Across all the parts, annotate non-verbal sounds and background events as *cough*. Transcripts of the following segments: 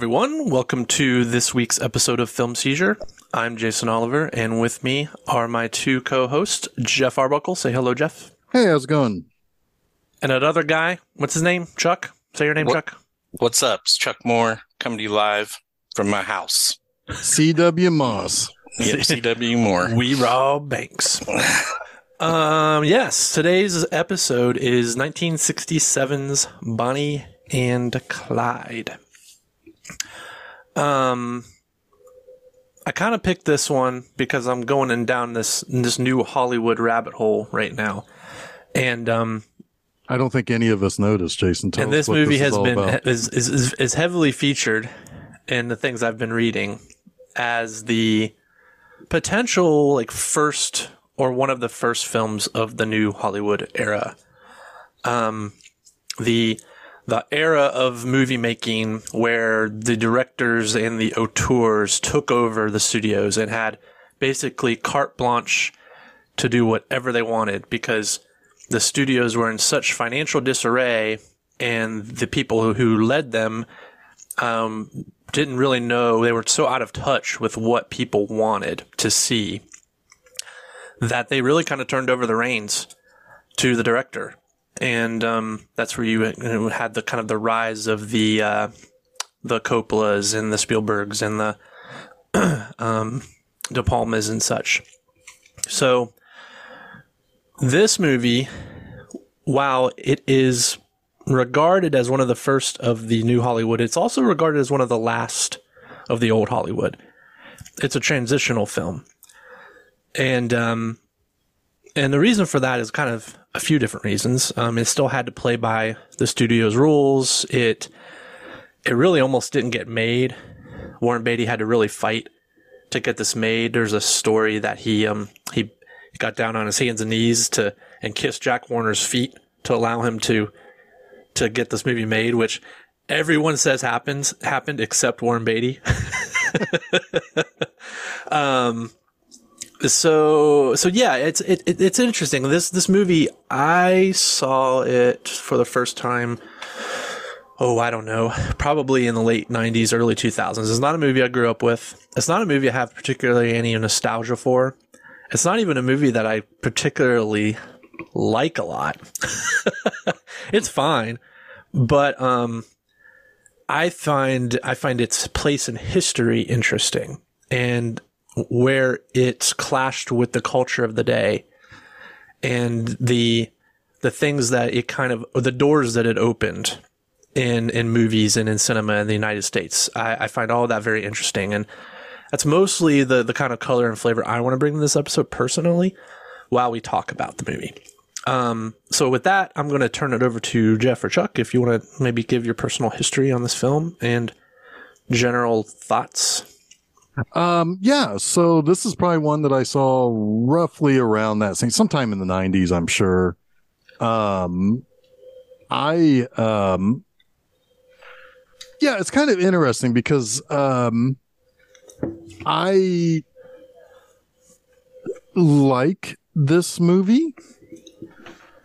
Hello, everyone. Welcome to this week's episode of Film Seizure. I'm Jason Oliver, and with me are my two co-hosts, Jeff Arbuckle. Say hello, Jeff. Hey, how's it going? And another guy. What's his name? Chuck. Say your name, What? Chuck. What's up? It's Chuck Moore coming to you live from my house. C.W. Moss. Yep, *laughs* CW Moore. We rob banks. *sighs* um, yes, today's episode is 1967's Bonnie and Clyde. Um, I kind of picked this one because I'm going in down this this new Hollywood rabbit hole right now, and um, I don't think any of us noticed, Jason. And this movie is has all been is, is is is heavily featured in the things I've been reading as the potential like first or one of the first films of the new Hollywood era. Um, the the era of movie making where the directors and the auteurs took over the studios and had basically carte blanche to do whatever they wanted because the studios were in such financial disarray and the people who, who led them um, didn't really know they were so out of touch with what people wanted to see that they really kind of turned over the reins to the director and um, that's where you, had the kind of the rise of the uh, the Coppolas and the Spielbergs and the *clears throat* um, De Palmas and such. So this movie, while it is regarded as one of the first of the new Hollywood, it's also regarded as one of the last of the old Hollywood. It's a transitional film, and um, and the reason for that is kind of a few different reasons. Um, it still had to play by the studio's rules. It it really almost didn't get made. Warren Beatty had to really fight to get this made. There's a story that he um he got down on his hands and knees to and kissed Jack Warner's feet to allow him to to get this movie made, which everyone says happens happened except Warren Beatty. *laughs* um so so yeah it's it, it, it's interesting. This this movie i saw it for the first time oh i don't know probably in the late 90s early 2000s it's not a movie i grew up with. It's not a movie i have particularly any nostalgia for. It's not even a movie that i particularly like a lot. *laughs* It's fine but um i find i find its place in history interesting. And where it's clashed with the culture of the day and the the things that it kind of the doors that it opened in in movies and in cinema in the United States. I, I find all that very interesting and that's mostly the the kind of color and flavor I want to bring to this episode personally while we talk about the movie. Um, so with that, I'm going to turn it over to Jeff or Chuck if you want to maybe give your personal history on this film and general thoughts. Um, yeah. So this is probably one that I saw roughly around that same, sometime in the '90s, I'm sure. Um, I um, yeah, it's kind of interesting because um, I like this movie.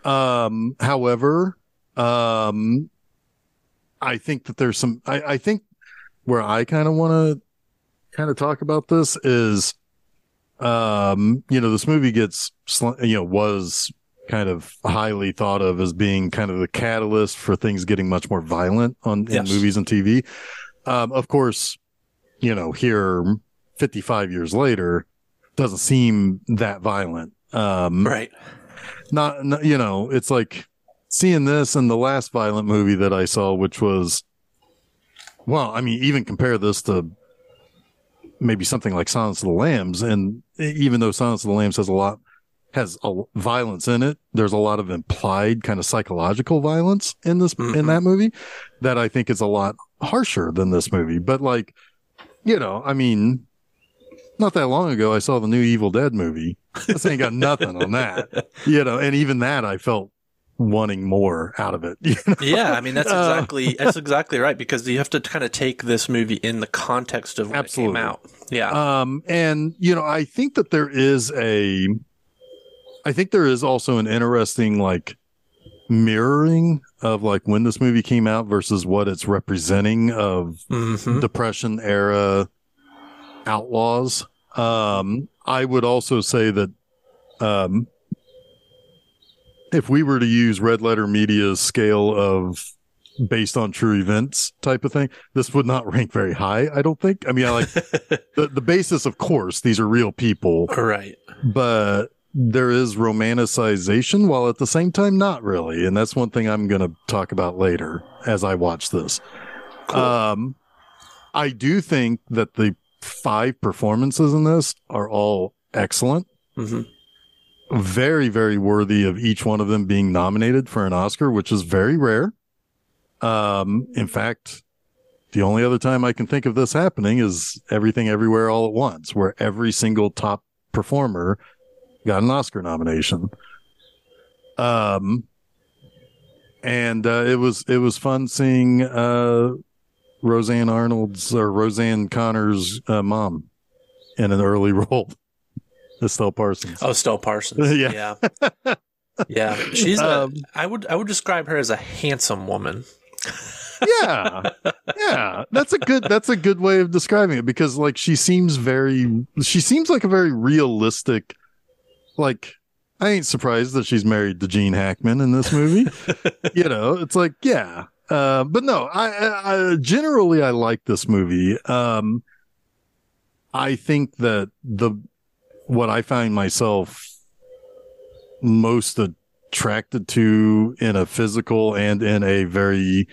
Um, however, um, I think that there's some. I, I think where I kind of want to kind of talk about this is, um, you know, this movie gets, sl- you know, was kind of highly thought of as being kind of the catalyst for things getting much more violent on Yes. in movies and TV. Um, of course, you know, here 55 years later doesn't seem that violent. Um, Right. not, not you know it's like seeing this and the last violent movie that i saw which was well i mean even compare this to maybe something like silence of the lambs and even though silence of the lambs has a lot has a violence in it there's a lot of implied kind of psychological violence in this in Mhm. that movie that i think is a lot harsher than this movie. But like you know i mean not that long ago i saw the new evil dead movie. This ain't got nothing on that. *laughs* You know, and even that I felt wanting more out of it. *laughs* you know? yeah, I mean that's Uh, exactly *laughs* that's exactly right because you have to kind of take this movie in the context of when Absolutely. it came out. Yeah, Um, and you know, I think that there is a, I think there is also an interesting like mirroring of like when this movie came out versus what it's representing of Mhm. depression era outlaws. Um, I would also say that, um, if we were to use red letter media's scale of based on true events type of thing, this would not *laughs* rank very high. I don't think. I mean, I like *laughs* the, the basis, of course, these are real people, right. but there is romanticization while at the same time not really. And that's one thing I'm going to talk about later as I watch this. Cool. Um, I do think that the five performances in this are all excellent, hmm very, very worthy of each one of them being nominated for an Oscar, which is very rare. Um, in fact, the only other time I can think of this happening is Everything Everywhere All at Once, where every single top performer got an Oscar nomination. Um, and uh, it was it was fun seeing uh, Roseanne Arnold's or Roseanne Connor's uh, mom in an early *laughs* role, Estelle Parsons. Oh, Stella Parsons. *laughs* Yeah. yeah. Yeah. She's Um, I would I would describe her as a handsome woman. yeah yeah that's a good that's a good way of describing it because like she seems very she seems like a very realistic like i ain't surprised that she's married to gene hackman in this movie *laughs* you know it's like yeah uh, but no I, I i generally i like this movie um i think that the what i find myself most attracted to in a physical and in a very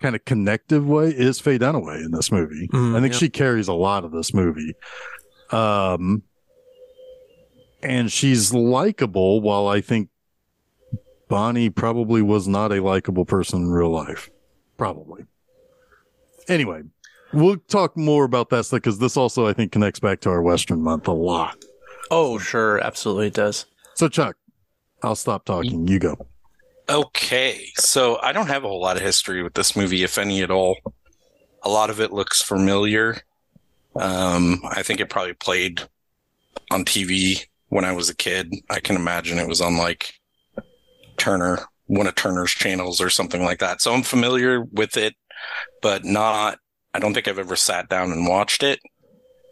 kind of connective way is Faye Dunaway in this movie. Mm, I think yeah. she carries a lot of this movie. Um, and she's likable while I think Bonnie probably was not a likable person in real life. Probably. Anyway, we'll talk more about that stuff because this also, I think, connects back to our Western month a lot. Oh, sure, absolutely it does. So, Chuck, I'll stop talking. You go. Okay, so I don't have a whole lot of history with this movie, if any at all. A lot of it looks familiar. Um, I think it probably played on TV when I was a kid. I can imagine it was on like Turner, one of Turner's channels or something like that. So I'm familiar with it, but not, I don't think I've ever sat down and watched it.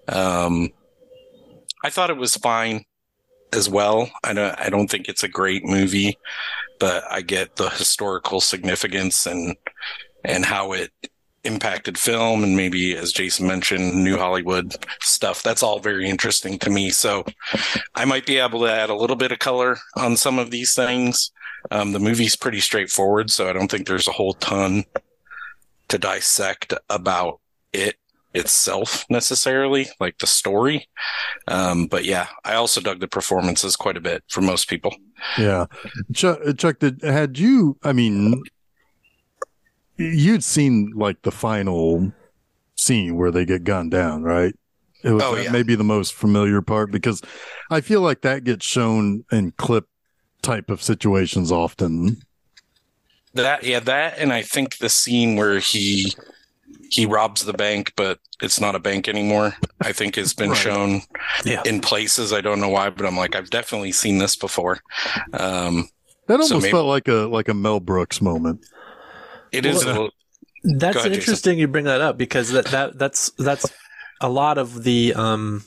Um, I thought it was fine as well. I don't, I don't think it's a great movie but I get the historical significance and and how it impacted film and maybe as Jason mentioned new Hollywood stuff. That's all very interesting to me. So I might be able to add a little bit of color on some of these things. Um, the movie's pretty straightforward so I don't think there's a whole ton to dissect about it itself necessarily like the story um, but yeah I also dug the performances quite a bit for most people Yeah, Chuck. Chuck, did had you? I mean, you'd seen like the final scene where they get gunned down, right? It was Oh, yeah. maybe the most familiar part because I feel like that gets shown in clip type of situations often. That yeah, that and I think the scene where he he robs the bank, but it's not a bank anymore. I think it's been Right. shown Yeah. in places. I don't know why, but I'm like I've definitely seen this before. Um, That So almost maybe- felt like a like a Mel Brooks moment. it is. Well, a That's Go ahead, Jason. interesting you bring that up because that, that that's that's a lot of the um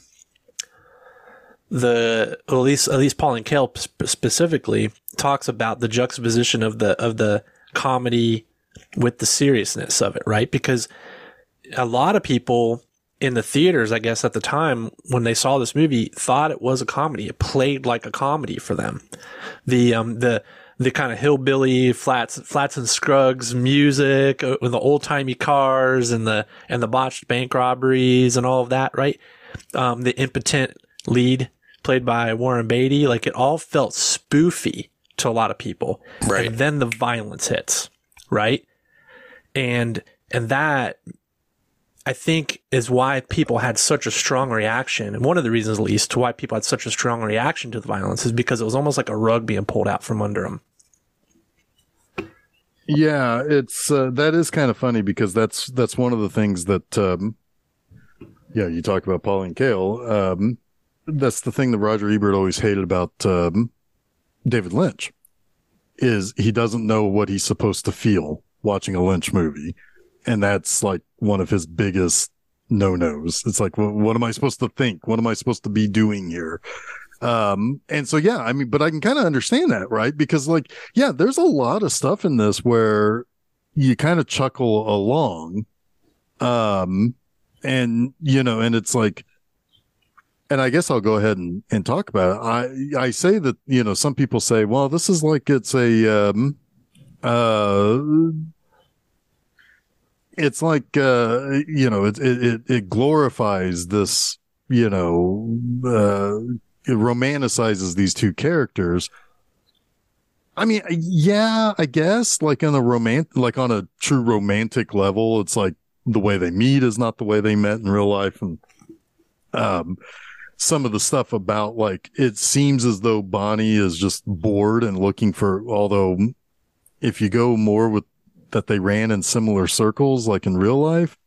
the well, at least at least Pauline Kael sp- specifically talks about the juxtaposition of the of the comedy with the seriousness of it, right? Because a lot of people in the theaters, I guess at the time when they saw this movie, thought it was a comedy. It played like a comedy for them. The um the the kind of hillbilly flats flats and scruggs music uh, with the old timey cars and the and the botched bank robberies and all of that, right? Um, the impotent lead played by Warren Beatty, like it all felt spoofy to a lot of people. Right. And then the violence hits, right? And and that I think is why people had such a strong reaction. And one of the reasons, at least, to why people had such a strong reaction to the violence is because it was almost like a rug being pulled out from under them. Yeah, it's uh, that is kind of funny because that's that's one of the things that um yeah, you talk about Pauline Kael. Um that's the thing that Roger Ebert always hated about um David Lynch is he doesn't know what he's supposed to feel watching a Lynch movie. And that's like one of his biggest no nos. It's like, well, what am I supposed to think? What am I supposed to be doing here? Um, and so, yeah, I mean, but I can kind of understand that, right? Because like, yeah, there's a lot of stuff in this where you kind of chuckle along. Um, and you know, and it's like, and I guess I'll go ahead and, and talk about it. I, I say that, you know, some people say, well, this is like it's a, um, uh, it's like, uh, you know, it, it, it glorifies this, you know, uh, it romanticizes these two characters. I mean, yeah, I guess like on a romantic, like on a true romantic level, it's like the way they meet is not the way they met in real life. And, um, some of the stuff about like it seems as though Bonnie is just bored and looking for although if you go more with that they ran in similar circles like in real life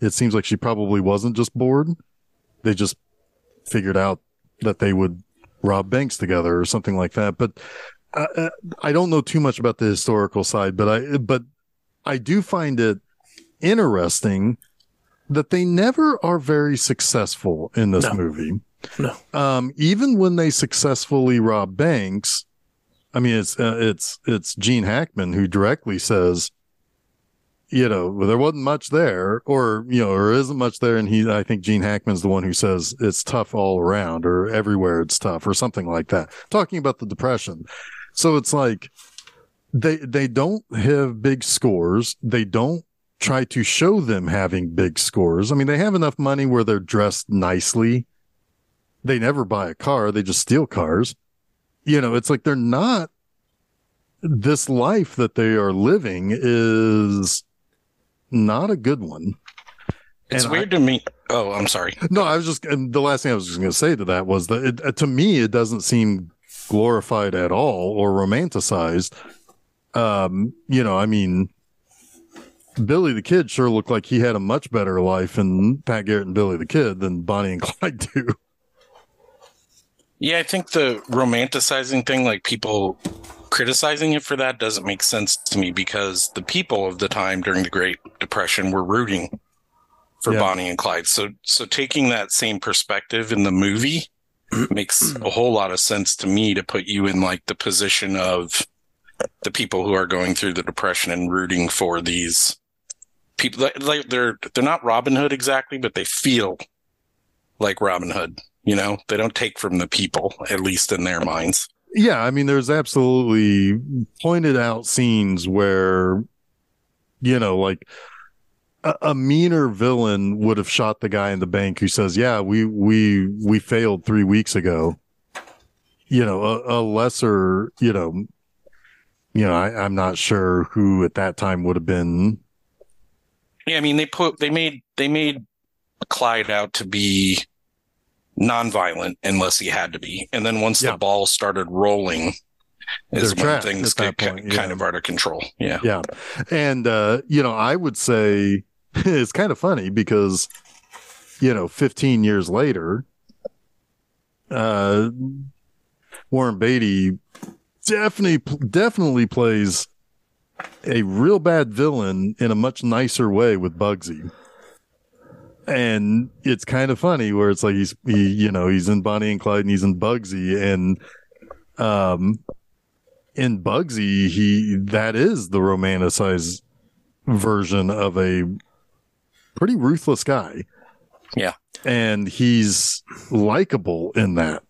it seems like she probably wasn't just bored they just figured out that they would rob banks together or something like that but uh, uh I don't know too much about the historical side but I but I do find it interesting that they never are very successful in this No. movie No. um, even when they successfully rob banks, I mean, it's uh, it's it's Gene Hackman who directly says, you know, there wasn't much there, or you know, or isn't much there, and he, I think Gene Hackman's the one who says it's tough all around, or everywhere it's tough, or something like that, talking about the depression. So it's like they they don't have big scores, they don't try to show them having big scores. I mean, they have enough money where they're dressed nicely. They never buy a car. They just steal cars. You know it's like they're not this life that they are living is not a good one It's And weird to me. Oh, I'm sorry. no i was just and the last thing i was just going to say to that was that it, uh, to me it doesn't seem glorified at all or romanticized um you know i mean billy the kid sure looked like he had a much better life in pat garrett and billy the kid than bonnie and *laughs* clyde do Yeah, I think the romanticizing thing, like people criticizing it for that, doesn't make sense to me because the people of the time during the Great Depression were rooting for Yeah. Bonnie and Clyde. So, so taking that same perspective in the movie *clears throat* makes a whole lot of sense to me to put you in like the position of the people who are going through the depression and rooting for these people. Like- Like they're they're not Robin Hood exactly, but they feel like Robin Hood. You know, they don't take from the people, at least in their minds. Yeah, I mean, there's absolutely pointed out scenes where, you know, like a, a meaner villain would have shot the guy in the bank who says, "Yeah, we we we failed three weeks ago." You know, a, a lesser, you know, you know, I, I'm not sure who at that time would have been. Yeah, I mean, they put they made they made Clyde out to be nonviolent unless he had to be, and then once Yeah. the ball started rolling, is They're when things get point, yeah. kind of out of control. Yeah, Yeah, and uh, you know, I would say *laughs* it's kind of funny because, you know, 15 years later, uh, Warren Beatty definitely definitely plays a real bad villain in a much nicer way with Bugsy. And it's kind of funny where it's like he's he you know he's in Bonnie and Clyde and he's in Bugsy and um in Bugsy he that is the romanticized version of a pretty ruthless guy. Yeah. And he's likable in that.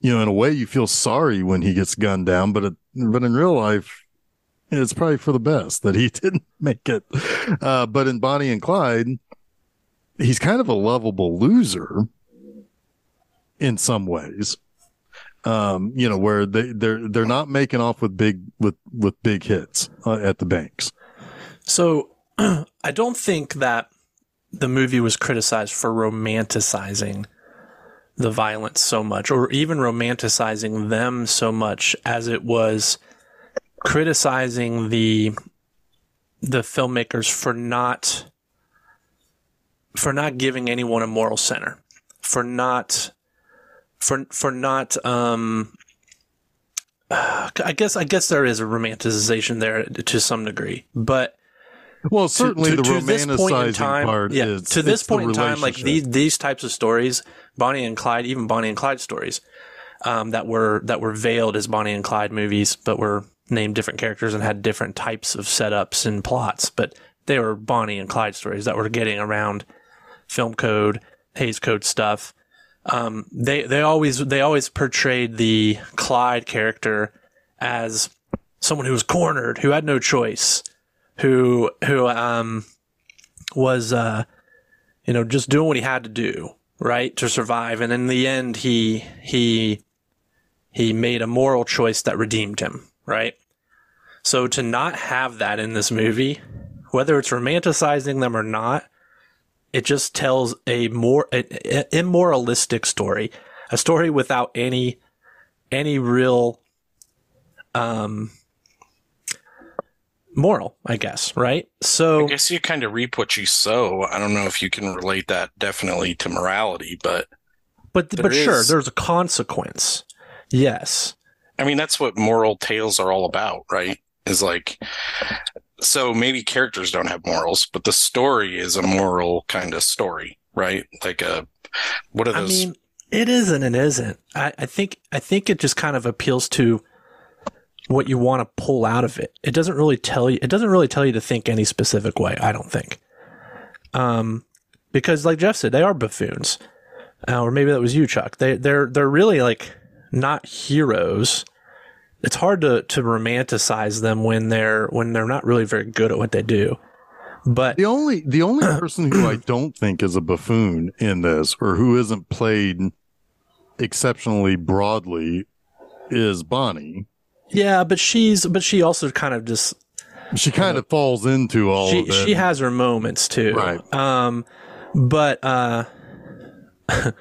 You know, in a way you feel sorry when he gets gunned down, but it, but in real life it's probably for the best that he *laughs* didn't make it. Uh, but in Bonnie and Clyde, he's kind of a lovable loser in some ways. Um, you know, where they they're they're not making off with big with with big hits uh, at the banks. So *clears throat* I don't think that the movie was criticized for romanticizing the violence so much, or even romanticizing them so much as it was criticizing the the filmmakers for not for not giving anyone a moral center, for not for for not um I guess I guess there is a romanticization there to some degree, but Well, certainly to, the to this point in romanticizing time, part yeah, is to this the point in time, like these these types of stories, Bonnie and Clyde, even Bonnie and Clyde stories, um, that were that were veiled as Bonnie and Clyde movies, but were named different characters and had different types of setups and plots, but they were Bonnie and Clyde stories that were getting around film code, Hays Code stuff. Um, they they always they always portrayed the Clyde character as someone who was cornered, who had no choice, who who um was uh you know just doing what he had to do right to survive and in the end he he he made a moral choice that redeemed him right so to not have that in this movie whether it's romanticizing them or not it just tells a more a, a immoralistic story a story without any any real um moral i guess right so I guess you kind of reap what you sow. I don't know if you can relate that definitely to morality, but But but sure, there's a consequence. Yes. I mean, that's what moral tales are all about, right? Is like, so maybe characters don't have morals, but the story is a moral kind of story, right? Like a, what are those? I mean, it isn't and isn't. I, I think I think it just kind of appeals to what you want to pull out of it. It doesn't really tell you it doesn't really tell you to think any specific way, I don't think. Um because like Jeff said, they are buffoons. Uh, or maybe that was you, Chuck. They they're they're really like not heroes. It's hard to to romanticize them when they're when they're not really very good at what they do. But The only the only *clears throat* person who I don't think is a buffoon in this, or who isn't played exceptionally broadly, is Bonnie. yeah, but she's but she also kind of just She kind of falls into all she of it. she has her moments too. Right. Um, but uh, *laughs*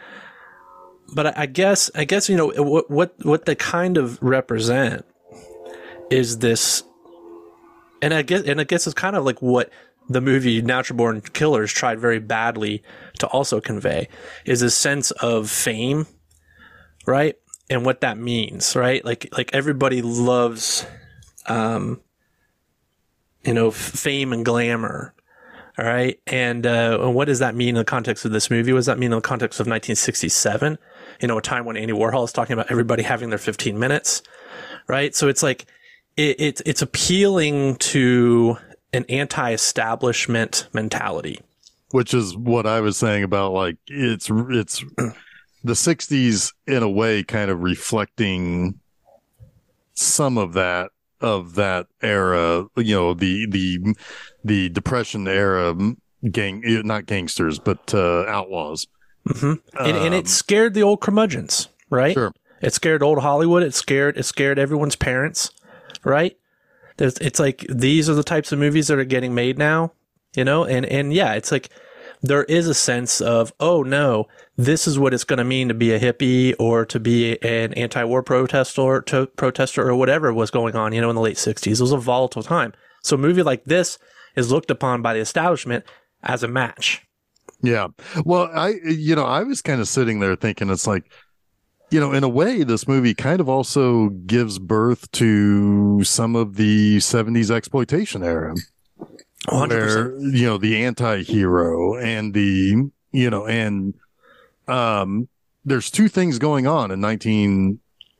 but I, guess I guess you know what what what they kind of represent is this, and I guess and I guess it's kind of like what the movie Natural Born Killers tried very badly to also convey is a sense of fame, right? And what that means, right? Like like everybody loves um you know, fame and glamour. All right. And, uh, and what does that mean in the context of this movie? What does that mean in the context of 1967? You know, a time when Andy Warhol is talking about everybody having their 15 minutes. Right. So it's like, it, it's, it's appealing to an anti-establishment mentality. which is what I was saying about like it's it's the 60s in a way kind of reflecting some of that of that era you know the the the depression era gang not gangsters but uh outlaws hmm and, and Um, it scared the old curmudgeons, right? Sure. It scared old Hollywood. It scared it scared everyone's parents, right? There's, it's like these are the types of movies that are getting made now, you know, and and yeah, it's like there is a sense of oh no, this is what it's going to mean to be a hippie or to be an anti-war protester, to protester or whatever was going on, you know, in the late '60s. It was a volatile time. So a movie like this is looked upon by the establishment as a match. Yeah. Well, I, you know, I was kind of sitting there thinking it's like, you know, in a way, this movie kind of also gives birth to some of the 70s exploitation era 100%. where, you know, the anti hero and the, you know, and, um, there's two things going on in 19,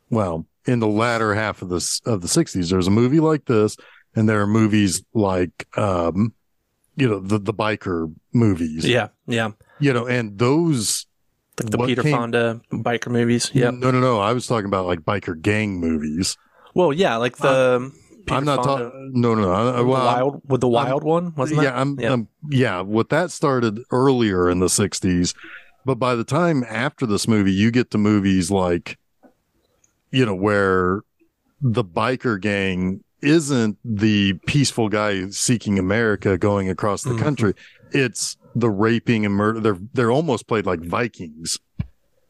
well, in the latter half of this, of the 60s. There's a movie like this, and there are movies like, um, you know, the, the biker movies Yeah, yeah. you know, and those. Like the Peter came- Fonda biker movies. Yeah. No, no, no. I was talking about like biker gang movies. Well, yeah, like the Peter I'm not talking. No, no, no. I- the well, I'm- wild with the wild one, wasn't yeah, that? I'm, Yeah. I'm, yeah. What that started earlier in the '60s, but by the time after this movie, you get to movies like, you know, where the biker gang isn't the peaceful guy seeking America going across the Mhm. country. It's the raping and murder. They're they're almost played like Vikings.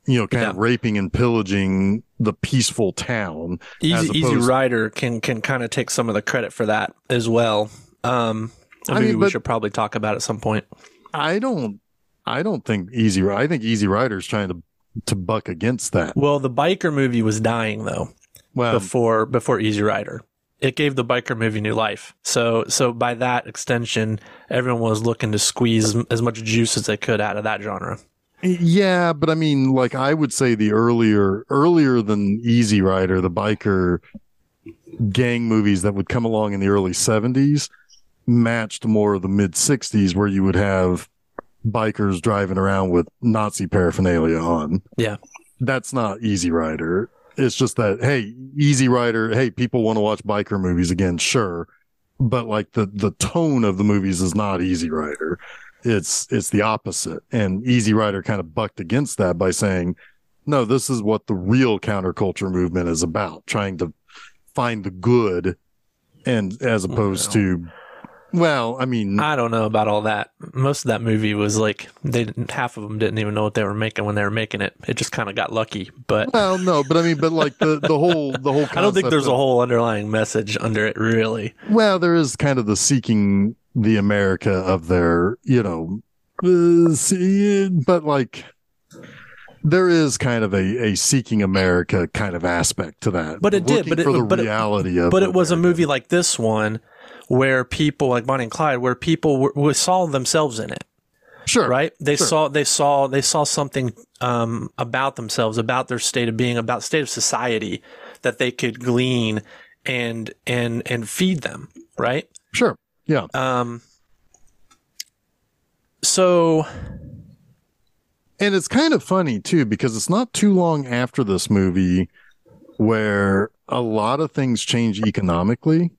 You know, kind of raping and pillaging the peaceful town. as Easy Easy Rider can can kind of take some of the credit for that as well. Um, I mean, we should probably talk about it at some point. I don't I don't think Easy I think Easy Rider is trying to to buck against that. Well, the biker movie was dying though. Well, before before Easy Rider. It gave the biker movie new life. So so by that extension, everyone was looking to squeeze as much juice as they could out of that genre. Yeah, but I mean, like I would say the earlier, earlier than Easy Rider, the biker gang movies that would come along in the early seventies matched more of the mid sixties where you would have bikers driving around with Nazi paraphernalia on. Yeah. That's not Easy Rider. It's just that, hey, Easy Rider, hey, people want to watch biker movies again, sure. But like the, the tone of the movies is not Easy Rider it's it's the opposite. And Easy Rider kind of bucked against that by saying, no, this is what the real counterculture movement is about, trying to find the good and as oh, opposed to well, I mean, I don't know about all that. Most of that movie was like they didn't, half of them didn't even know what they were making when they were making it. It just kind of got lucky. But well, no, but I mean, but like the the whole the whole. *laughs* I don't think there's of, a whole underlying message under it, really. Well, there is kind of the seeking the America of their, you know, uh, but like there is kind of a, a seeking America kind of aspect to that. But it did, but it, for the but reality it, of. But it was America. a movie like this one where people like Bonnie and Clyde, where people were, were saw themselves in it. Sure. Right. They Sure. saw they saw they saw something um, about themselves, about their state of being, about state of society that they could glean and and and feed them. Right. Sure. Yeah. Um. So And it's kind of funny too, because it's not too long after this movie where a lot of things change economically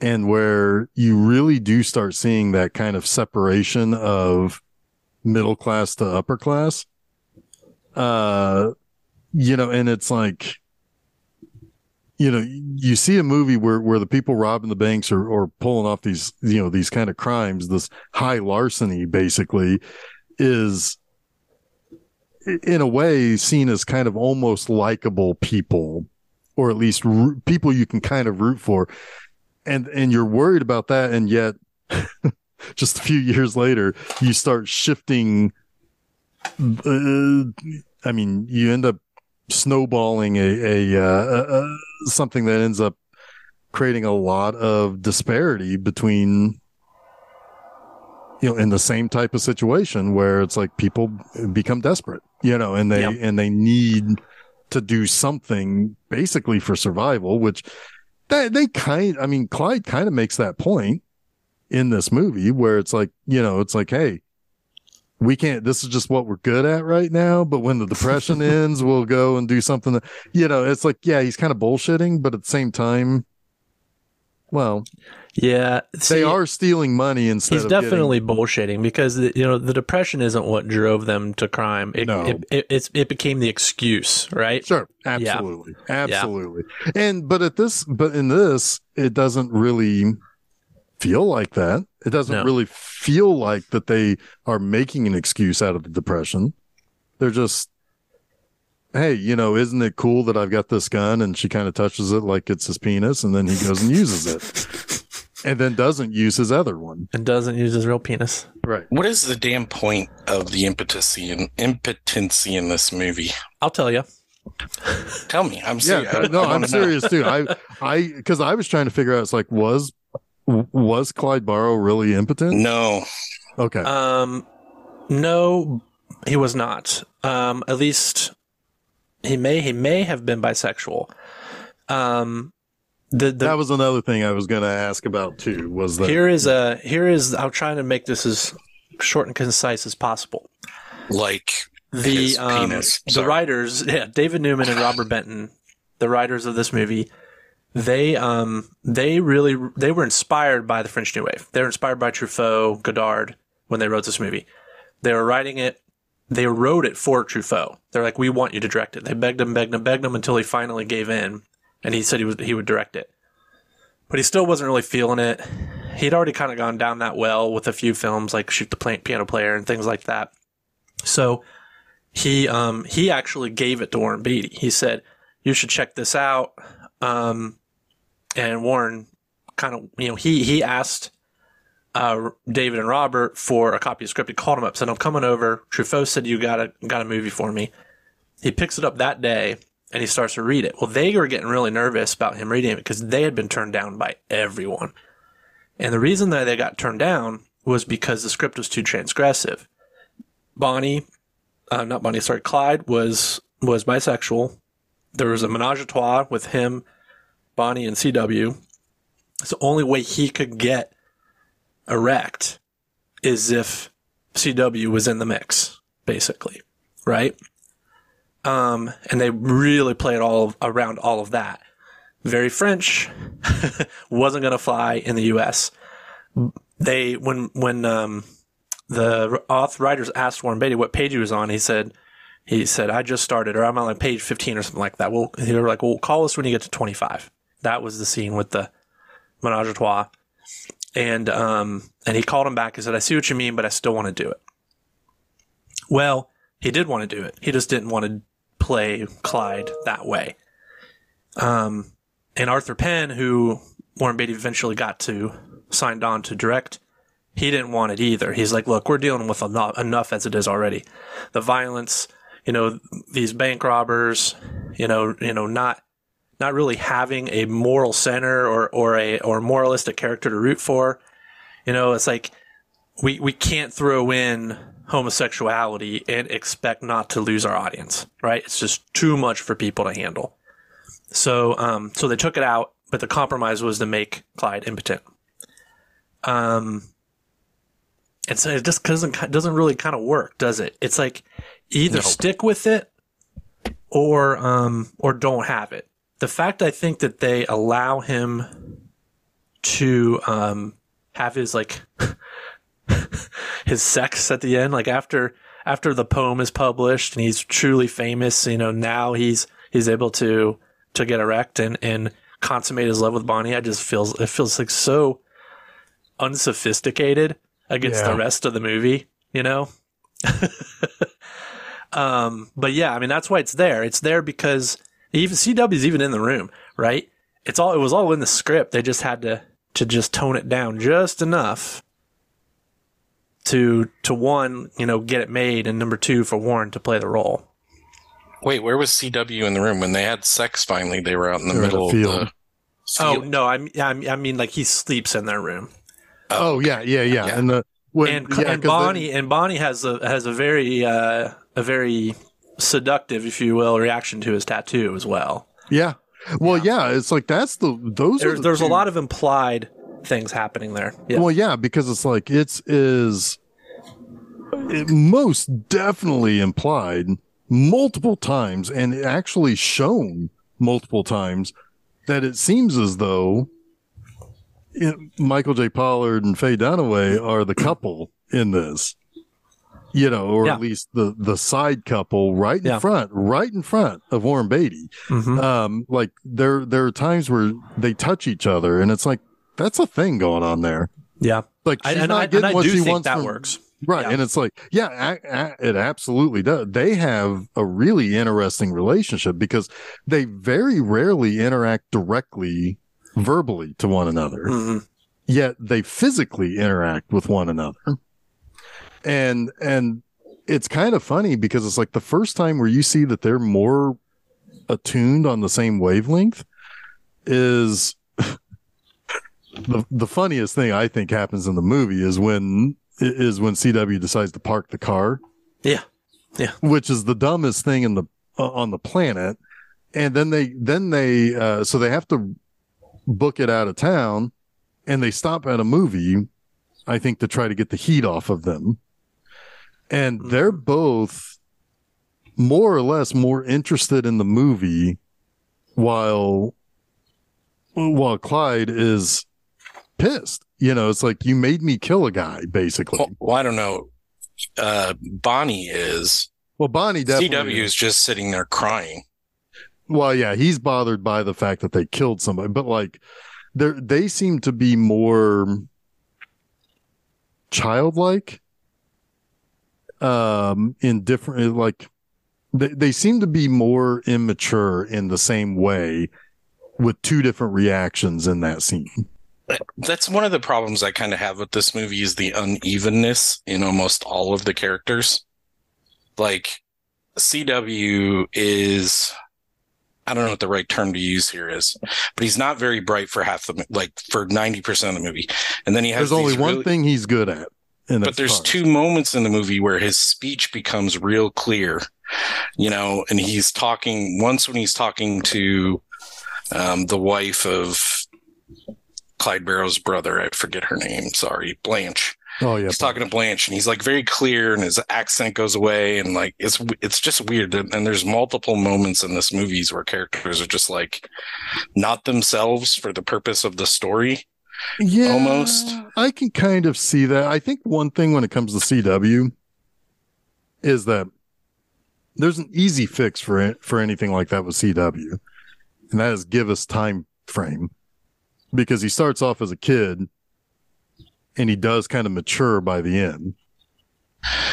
and where you really do start seeing that kind of separation of middle class to upper class. Uh, you know, and it's like, you know, you see a movie where, where the people robbing the banks or, or pulling off these, you know, these kind of crimes, this high larceny basically is in a way seen as kind of almost likable people or at least root, people you can kind of root for and and you're worried about that and yet *laughs* just a few years later you start shifting uh, i mean you end up snowballing a a, uh, uh, something that ends up creating a lot of disparity between you know in the same type of situation where it's like people become desperate you know and they Yep. and they need to do something basically for survival which they, they kind i mean clyde kind of makes that point in this movie where it's like you know it's like hey we can't this is just what we're good at right now but when the depression *laughs* ends we'll go and do something that you know it's like yeah he's kind of bullshitting but at the same time well yeah, they are stealing money instead He's of getting- definitely bullshitting because the, you know the depression isn't what drove them to crime. It No. it, it, it's, it became the excuse, right? Sure, absolutely, absolutely. And but at this, but in this, it doesn't really feel like that. It doesn't No. really feel like that they are making an excuse out of the depression. They're just, hey, you know, isn't it cool that I've got this gun? And she kind of touches it like it's his penis, and then he goes and uses it, *laughs* and then doesn't use his other one. And doesn't use his real penis. Right. What is the damn point of the impotency in, impotency in this movie? I'll tell you. Tell me. I'm Yeah, serious. but no, I'm serious too. I, I, because I was trying to figure out. It's like, was was Clyde Barrow really impotent? No. Okay. Um, no, he was not. Um, at least he may he may have been bisexual. Um, the the that was another thing I was going to ask about too. Was that here is a here is I'm trying to make this as short and concise as possible. Like the His um, penis. the writers, yeah, David Newman and Robert Benton, the writers of this movie, they um they really they were inspired by the French New Wave. They were inspired by Truffaut, Godard when they wrote this movie. They were writing it. They wrote it for Truffaut. They're like, we want you to direct it. They begged him, begged him, begged him until he finally gave in, and he said he would he would direct it. But he still wasn't really feeling it. He'd already kind of gone down that well with a few films like Shoot the Piano Player and things like that. So he um he actually gave it to Warren Beatty. He said, "You should check this out." Um, and Warren kind of you know he he asked uh David and Robert for a copy of the script. He called him up, said, "I'm coming over." Truffaut said, "You got a got a movie for me." He picks it up that day and he starts to read it. Well, they were getting really nervous about him reading it because they had been turned down by everyone. And the reason that they got turned down was because the script was too transgressive. Bonnie, uh, not Bonnie, sorry, Clyde was was bisexual. There was a menage a trois with him, Bonnie, and CW. It's the only way he could get erect is if CW was in the mix, basically, right? Um, and they really played all around all of that. Very French, *laughs* wasn't going to fly in the U.S. They when when um, the author writers asked Warren Beatty what page he was on, he said he said I just started or I'm on like page 15 or something like that. Well, they were like, well, call us when you get to 25. That was the scene with the menage a trois, and um, and he called him back and said, I see what you mean, but I still want to do it. Well, he did want to do it. He just didn't want to play Clyde that way. Um, and Arthur Penn, who Warren Beatty eventually got to signed on to direct, he didn't want it either. He's like, look, we're dealing with enough, enough as it is already. The violence, you know, these bank robbers, you know, you know, not not really having a moral center or or a or moralistic character to root for. You know, it's like we we can't throw in homosexuality and expect not to lose our audience, right? It's just too much for people to handle. So, um, so they took it out, but the compromise was to make Clyde impotent. Um, and so it just doesn't doesn't really kind of work, does it? It's like either Nope. stick with it or um or don't have it. The fact I think that they allow him to um have his like *laughs* his sex at the end like after after the poem is published and he's truly famous you know now he's he's able to to get erect and and consummate his love with bonnie i just feels it feels like so unsophisticated against Yeah. the rest of the movie you know *laughs* um but yeah i mean that's why it's there it's there because even cw's even in the room right it's all it was all in the script they just had to to just tone it down just enough to to one, you know, get it made, and number two for Warren to play the role. Wait, where was CW in the room when they had sex? Finally, they were out in the They were in middle the of field. the. Oh no, I'm, I'm I mean like he sleeps in their room, Oh, yeah, yeah, yeah, Yeah. And the when, and yeah, and 'cause Bonnie and Bonnie has a has a very uh, a very seductive, if you will, reaction to his tattoo as well. yeah. Well, yeah. It's like that's the those. are There, the there's a lot of implied things happening there. Yeah, Well, yeah, because it's like it's is it most definitely implied multiple times and actually shown multiple times that it seems as though it, Michael J. Pollard and Faye Dunaway are the couple in this. You know, or Yeah. at least the the side couple right in Yeah. front, right in front of Warren Beatty Mhm. um like there there are times where they touch each other and it's like that's a thing going on there yeah. like I, she's and, not I, getting I what do she think wants that from- works. right Yeah. and it's like yeah a, it absolutely does they have a really interesting relationship because they very rarely interact directly verbally to one another Mhm. yet they physically interact with one another. And and it's kind of funny because it's like the first time where you see that they're more attuned on the same wavelength is *laughs* the the funniest thing I think happens in the movie is when is when CW decides to park the car Yeah, Yeah. which is the dumbest thing in the uh, on the planet. And then they then they uh, so they have to book it out of town, and they stop at a movie, I think, to try to get the heat off of them. And they're both more or less more interested in the movie, while while Clyde is pissed. You know, it's like you made me kill a guy, basically. Well, well, I don't know. Uh, Bonnie is. Well, Bonnie definitely. CW is just sitting there crying. Well, yeah, he's bothered by the fact that they killed somebody, but like they they seem to be more childlike um in different like they, they seem to be more immature in the same way with two different reactions in that scene. That's one of the problems I kind of have with this movie is the unevenness in almost all of the characters. Like CW is I don't know what the right term to use here is, but he's not very bright for half the like for ninety percent of the movie. And then he has There's only one really- thing he's good at. But there's two moments in the movie where his speech becomes real clear, you know, and he's talking once when he's talking to um, the wife of Clyde Barrow's brother. I forget her name. Sorry, Blanche. Oh yeah. He's talking to Blanche, and he's like very clear, and his accent goes away, and like it's it's just weird. And and there's multiple moments in this movies where characters are just like not themselves for the purpose of the story. Yeah, almost. I can kind of see that. I think one thing when it comes to CW is that there's an easy fix for it, for anything like that with CW, and that is give us time frame because he starts off as a kid and he does kind of mature by the end.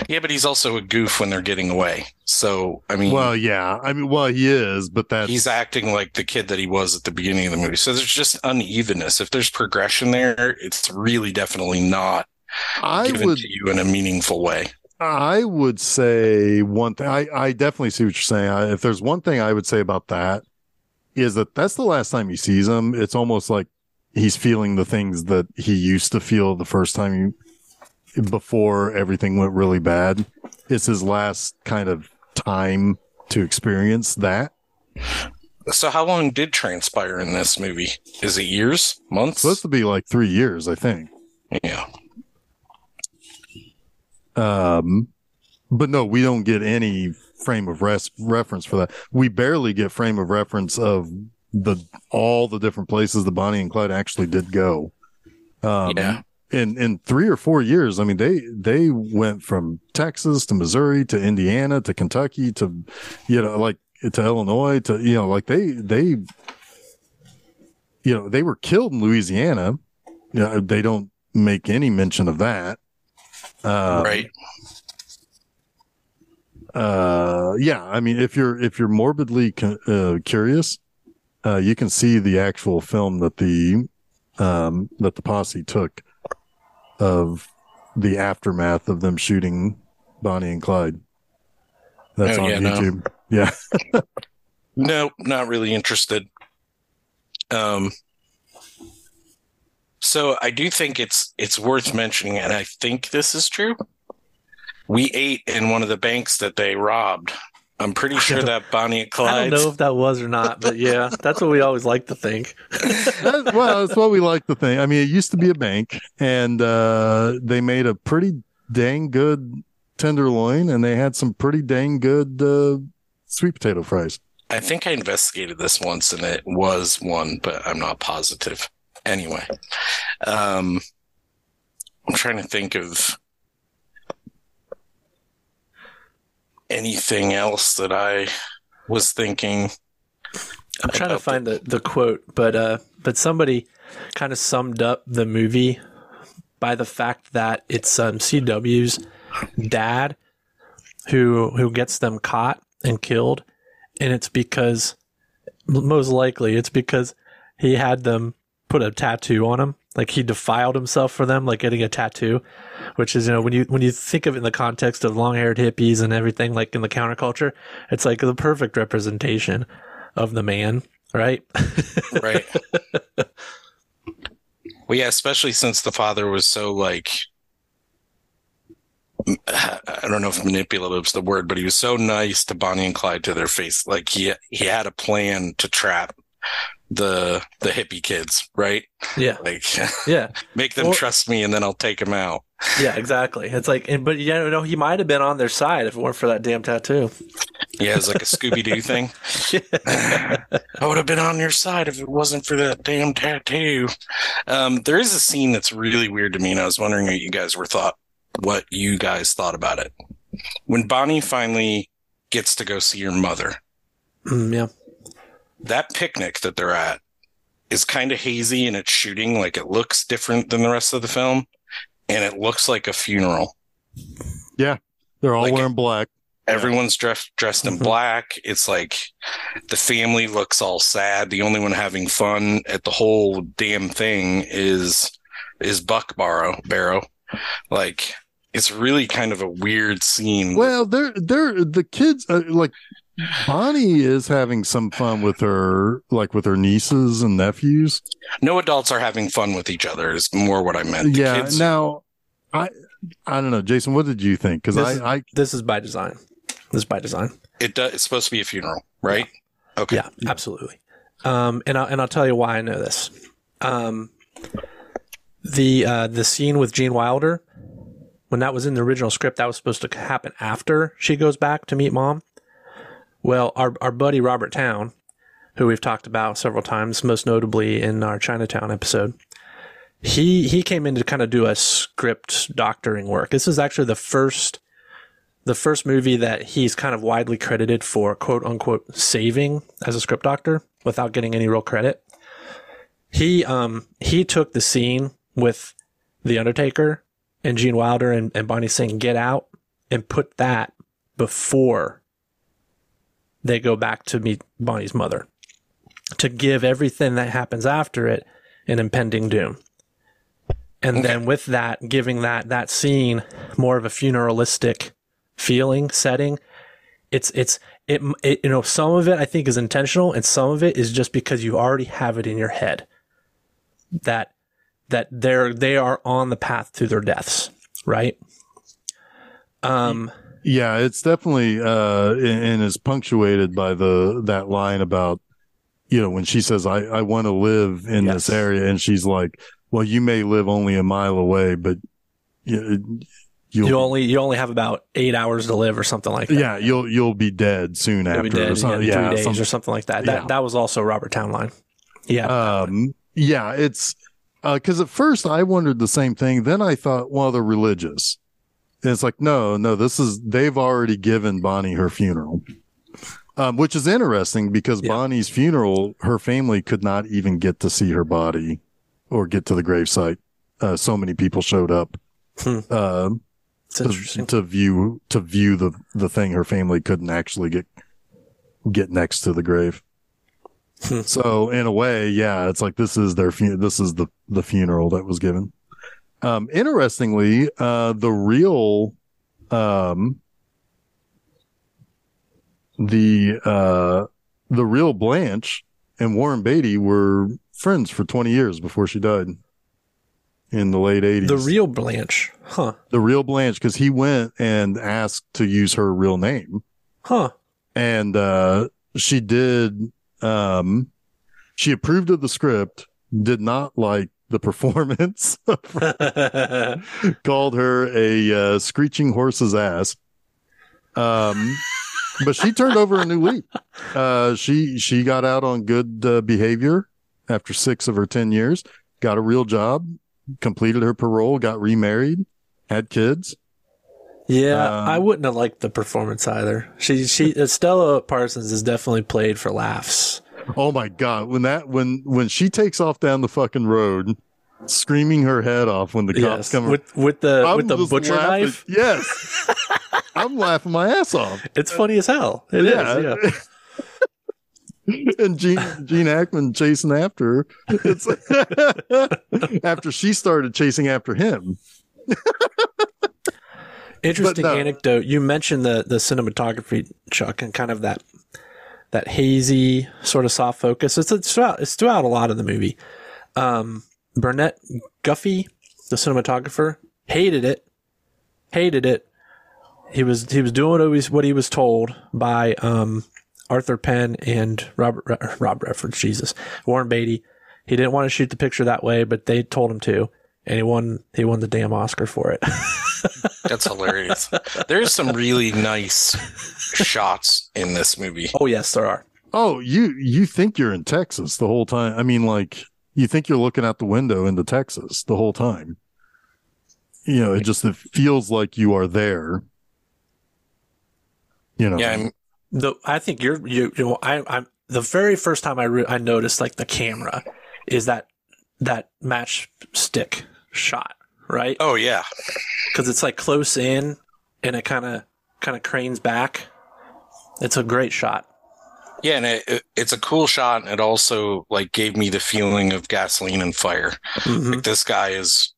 Yeah, but he's also a goof when they're getting away. So I mean, Well, yeah, I mean, well, he is, but that he's acting like the kid that he was at the beginning of the movie. So there's just unevenness. If there's progression there, it's really definitely not I given would to you in a meaningful way. I would say one thing. I, I definitely see what you're saying. I, if there's one thing I would say about that is that that's the last time he sees him. It's almost like he's feeling the things that he used to feel the first time he, before everything went really bad. It's his last kind of time to experience that. So how long did transpire in this movie? Is it years, months? Supposed to be like three years, I think. yeah. Um, but no, we don't get any frame of res- reference for that. We barely get frame of reference of the all the different places the Bonnie and Clyde actually did go. Um, Yeah. In in three or four years, I mean they they went from Texas to Missouri to Indiana to Kentucky to you know like to Illinois to you know like they they you know they were killed in Louisiana. You know, they don't make any mention of that. Um, right. uh yeah i mean if you're if you're morbidly uh, curious uh you can see the actual film that the um that the posse took of the aftermath of them shooting bonnie and clyde that's Oh, on yeah, no. youtube yeah *laughs* No, not really interested. Um so I do think it's it's worth mentioning, and I think this is true. We ate in one of the banks that they robbed. I'm pretty sure that Bonnie and Clyde. I don't know if that was or not, but yeah, *laughs* that's what we always like to think. That- well that's what we like to think i mean it used to be a bank and uh they made a pretty dang good tenderloin and they had some pretty dang good uh sweet potato fries I think I investigated this once, and it was one, but I'm not positive. Anyway, um, I'm trying to think of anything else that I was thinking. I'm trying to find the, the quote, but uh, but somebody kind of summed up the movie by the fact that it's um, CW's dad who who gets them caught and killed, and it's because most likely it's because he had them put a tattoo on him, like he defiled himself for them, like getting a tattoo, which is you know when you when you think of it in the context of long haired hippies and everything, like in the counterculture, it's like the perfect representation of the man, right? *laughs* Right. well, yeah, especially since the father was so like, *sighs* I don't know if manipulative is the word, but he was so nice to Bonnie and Clyde to their face. Like he he had a plan to trap the the hippie kids, right? yeah, Like *laughs* yeah, make them Well- trust me, and then I'll take them out. *laughs* yeah, exactly. It's like, and, but you know, he might have been on their side if it weren't for that damn tattoo. Yeah, it's like a Scooby Doo thing. *laughs* I would have been on your side if it wasn't for that damn tattoo. Um, there is a scene that's really weird to me, and I was wondering what you guys were thought, what you guys thought about it. When Bonnie finally gets to go see her mother, Mm, yeah, that picnic that they're at is kind of hazy and it's shooting like it looks different than the rest of the film, and it looks like a funeral. Yeah. They're all Like- wearing black Everyone's dressed dressed in Mhm. black. It's like the family looks all sad. The only one having fun at the whole damn thing is is Buck Barrow Barrow. Like it's really kind of a weird scene. Well, they're they're the kids uh, like Bonnie is having some fun with her, like with her nieces and nephews. No adults are having fun with each other. Is more what I meant. The yeah. kids- Now, I, I don't know, Jason. What did you think? Because I, I, This is by design. This is by design. it does. It's supposed to be a funeral, right? Okay. Yeah, absolutely. Um, and I'll, and I'll tell you why I know this. Um, the uh, the scene with Gene Wilder, when that was in the original script, that was supposed to happen after she goes back to meet mom. Well, our our buddy Robert Towne, who we've talked about several times, most notably in our Chinatown episode, he he came in to kind of do a script doctoring work. This is actually the first the first movie that he's kind of widely credited for quote unquote saving as a script doctor without getting any real credit. He um he took the scene with The Undertaker and Gene Wilder and, and Bonnie saying get out and put that before they go back to meet Bonnie's mother to give everything that happens after it an impending doom. And then with that, giving that that scene more of a funeralistic feeling setting it's it's it, it you know some of it i think is intentional and some of it is just because you already have it in your head that that they're they are on the path to their deaths right um yeah, it's definitely, uh, and, is punctuated by the that line about, you know, when she says, "I I want to live in this area," and she's like, "Well, you may live only a mile away, but you, you'll, you only you only have about eight hours to live or something like that yeah, you'll you'll be dead soon You'll after, dead or in something. three Yeah, days some- or something like that that Yeah. that was also robert towne line yeah Um, yeah, it's because at first I wondered the same thing. Then I thought, well, they're religious. And it's like, no, no, this is they've already given Bonnie her funeral, um, which is interesting because Yeah. Bonnie's funeral, her family could not even get to see her body or get to the gravesite. Uh, so many people showed up Hmm. uh, to, to view to view the the thing. Her family couldn't actually get get next to the grave. Hmm. So in a way, yeah, it's like this is their fu- this is the the funeral that was given. Um, interestingly, uh, the real um, the uh, the real Blanche and Warren Beatty were friends for twenty years before she died in the late eighties. The real blanche huh. The real Blanche because he went and asked to use her real name, huh. And uh, she did. Um, she approved of the script, did not like the performance, *laughs* called her a uh, screeching horse's ass. Um, but she turned over a new leaf. Uh, she she got out on good uh, behavior after six of her ten years, got a real job, completed her parole, got remarried, had kids. Yeah, Um, I wouldn't have liked the performance either. She she Estelle Parsons is definitely played for laughs. Oh my god, when that when when she takes off down the fucking road, screaming her head off when the cops Yes, come. with with the I'm with the butcher laughing- knife. Yes, *laughs* I'm laughing my ass off. It's funny as hell. It is. yeah. *laughs* and Gene Gene Hackman chasing after her. It's *laughs* after she started chasing after him. Interesting no. Uh, anecdote. You mentioned the the cinematography, Chuck, and kind of that that hazy sort of soft focus. It's it's throughout, it's throughout a lot of the movie. Um, Burnett Guffey, the cinematographer, hated it. Hated it. He was he was doing what he was, what he was told by um, Arthur Penn and Robert *laughs* Rob Redford, Jesus, Warren Beatty. He didn't want to shoot the picture that way, but they told him to, and he won he won the damn Oscar for it. *laughs* That's hilarious. There's some really nice shots in this movie. Oh yes, there are. Oh, you you think you're in Texas the whole time? I mean, like you think you're looking out the window into Texas the whole time. You know, it just it feels like you are there. You know, Yeah, I'm, The I think you're you, you know, I I'm the very first time I re- I noticed like the camera is that that matchstick shot, right? oh yeah, Because it's like close in and it kind of kind of cranes back. It's a great shot. yeah, and it, it, it's a cool shot, and it also like gave me the feeling of gasoline and fire. Mhm. Like this guy is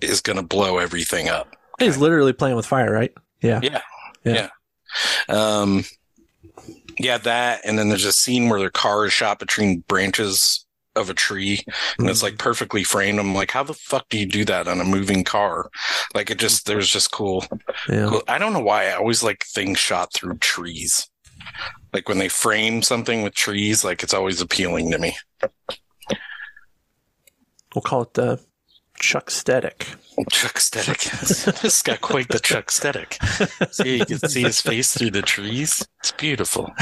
is gonna blow everything up. He's literally playing with fire, right? Yeah. Yeah, Yeah. yeah. Um, yeah, that, and then there's a scene where their car is shot between branches of a tree, and it's mm-hmm. like perfectly framed. I'm like, how the fuck do you do that on a moving car? Like, it just there's just cool. Yeah. cool. I don't know why I always like things shot through trees. Like when they frame something with trees, like it's always appealing to me. We'll call it the Chuck Static. Chuck Static. *laughs* this got quite the Chuck Static. See, you can see his face through the trees. It's beautiful.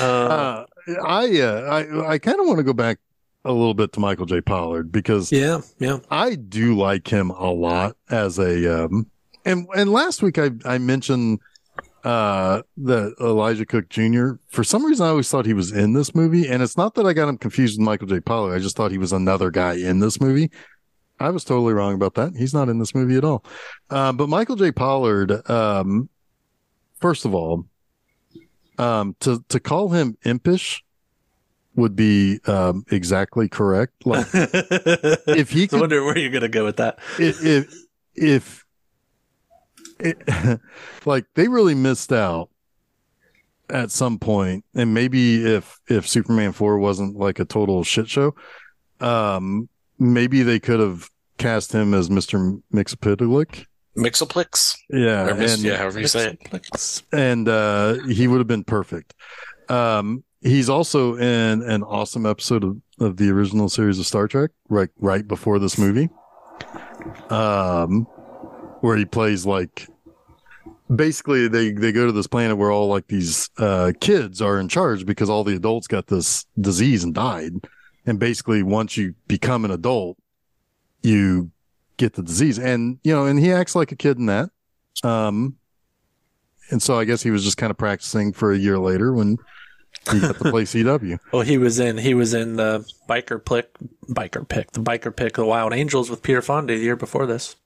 Uh, *laughs* uh, I uh, I I kind of want to go back a little bit to Michael J. Pollard because yeah, yeah. I do like him a lot as a um and and last week I I mentioned uh the Elisha Cook Jr. For some reason I always thought he was in this movie and it's not that I got him confused with Michael J. Pollard. I just thought he was another guy in this movie. I was totally wrong about that. He's not in this movie at all. Uh, but Michael J. Pollard, um, first of all, um, to to call him impish would be um, exactly correct. Like *laughs* if he I wonder where you're gonna go with that. if if, if it, *laughs* like they really missed out at some point and maybe if if superman 4 wasn't like a total shit show um maybe they could have cast him as mr Mxyzptlk Mixoplix? yeah Or mis- and, yeah, however you say it. and uh he would have been perfect um he's also in an awesome episode of, of the original series of star trek right right before this movie um where he plays like basically they they go to this planet where all like these uh kids are in charge because all the adults got this disease and died. And basically once you become an adult you get the disease. And you know and he acts like a kid in that. Um and so i guess he was just kind of practicing for a year later when he got to play *laughs* cw Well, he was in he was in the biker pick biker pick the biker pick the Wild Angels with Peter Fonda the year before this.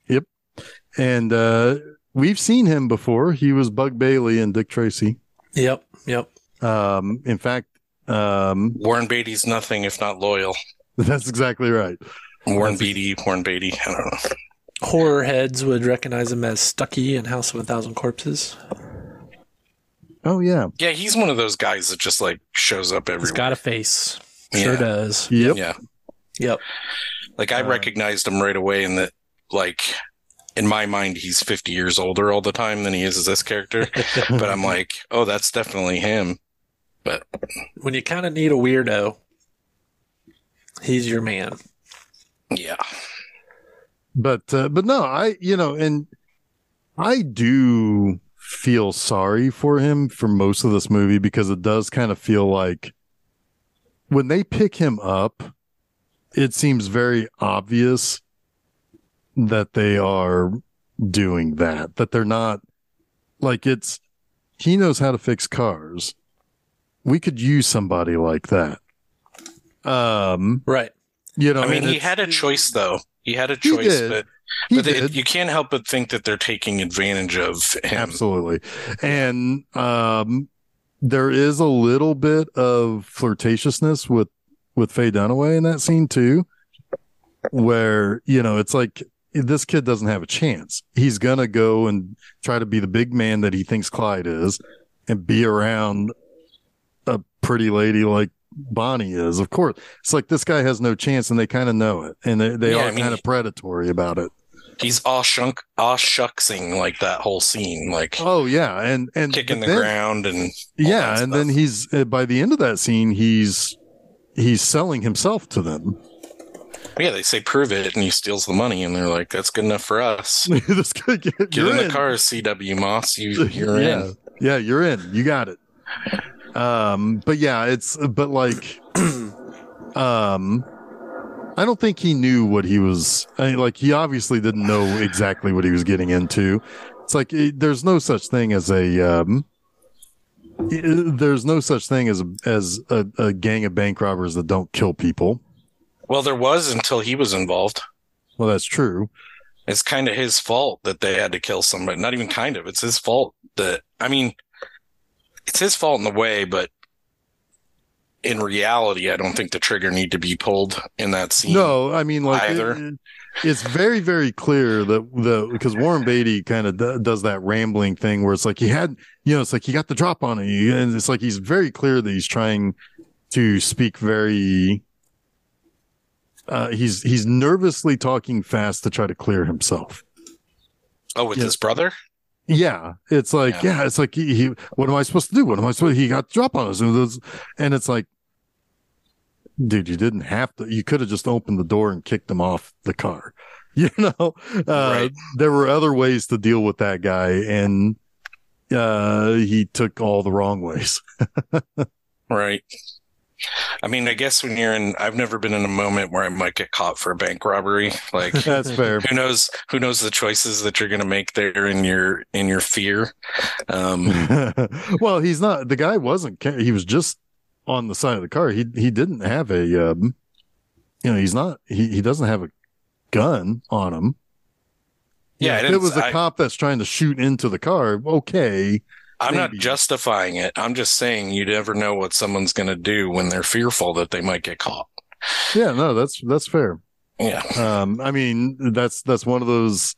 And uh we've seen him before he was bug bailey and dick tracy Yep, yep. um in fact um Warren Beatty's nothing if not loyal. *laughs* that's exactly right Warren That's- Beatty, Warren Beatty. I don't know. Horror heads would recognize him as Stucky in House of a Thousand Corpses. oh yeah Yeah, he's one of those guys that just like shows up He's everywhere. got a face. Sure Yeah. does. yep Yeah. Yep. Like I Uh, recognized him right away in that like in my mind he's 50 years older all the time than he is as this character. *laughs* but I'm like, oh, that's definitely him. But when you kind of need a weirdo, he's your man. yeah. but uh, but no i you know and i do feel sorry for him for most of this movie because it does kind of feel like when they pick him up it seems very obvious that they are doing that that they're not like it's he knows how to fix cars we could use somebody like that um Right. you know I mean, he had a choice though. He had a He choice, did. but, he but they- you can't help but think that they're taking advantage of him. Absolutely. And um there is a little bit of flirtatiousness with with Faye Dunaway in that scene too, where, you know, it's like this kid doesn't have a chance. He's gonna go and try to be the big man that he thinks Clyde is and be around a pretty lady like Bonnie is. Of course. It's like this guy has no chance and they kind of know it. And they, they Yeah, are I mean- kind of predatory about it. He's aw shunk, aw shucksing like that whole scene, like Oh yeah. And and kicking the then- ground and yeah and then he's uh, by the end of that scene he's he's selling himself to them yeah, they say prove it, and he steals the money, and they're like, "That's good enough for us." *laughs* get, Get you're in the car, CW Moss. You, *laughs* you're yeah in. yeah you're in you got it um but yeah it's but like *clears throat* um i don't think he knew what he was I mean, like he obviously didn't know exactly what he was getting into it's like it, there's no such thing as a um i- there's no such thing as a, as a, a gang of bank robbers that don't kill people Well, there was until he was involved. well that's true It's kind of his fault that they had to kill somebody. Not even kind of. It's his fault that I mean, it's his fault in the way, but in reality, I don't think the trigger need to be pulled in that scene. No, I mean like Either. it- it's very very clear that the because Warren Beatty kind of d- does that rambling thing where it's like he had you know it's like he got the drop on it and it's like he's very clear that he's trying to speak very uh he's he's nervously talking fast to try to clear himself. Oh, with Yeah. his brother? Yeah, it's like Yeah. yeah, it's like he, he what am I supposed to do? What am I supposed? To he got the drop on us, and, this- and it's like, dude, you didn't have to. You could have just opened the door and kicked him off the car. *laughs* You know, uh, Right. there were other ways to deal with that guy, and uh, he took all the wrong ways. *laughs* Right. I mean, I guess when you're in, I've never been in a moment where I might get caught for a bank robbery. Like, *laughs* That's fair. who knows? Who knows the choices that you're going to make there in your in your fear? Um, *laughs* well, he's not. The guy wasn't. He was just on the side of the car. He he didn't have a. Um, you know, he's not. He he doesn't have a gun on him. Yeah, if it was a I- cop that's trying to shoot into the car. Okay, I'm not justifying it. I'm just saying you never know what someone's going to do when they're fearful that they might get caught. yeah, no, that's that's fair. Yeah. Um, I mean, that's that's one of those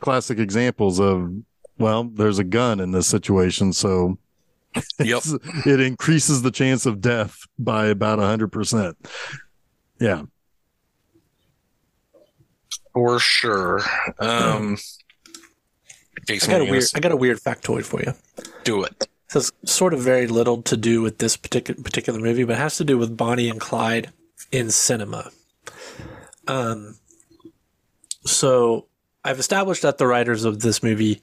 classic examples of well, there's a gun in this situation, so *laughs* Yep. it increases the chance of death by about a hundred percent. Yeah. For sure. Um, I got a weird. I got a weird factoid for you. do it. It has sort of very little to do with this particular particular movie, but it has to do with Bonnie and Clyde in cinema. Um, so I've established that the writers of this movie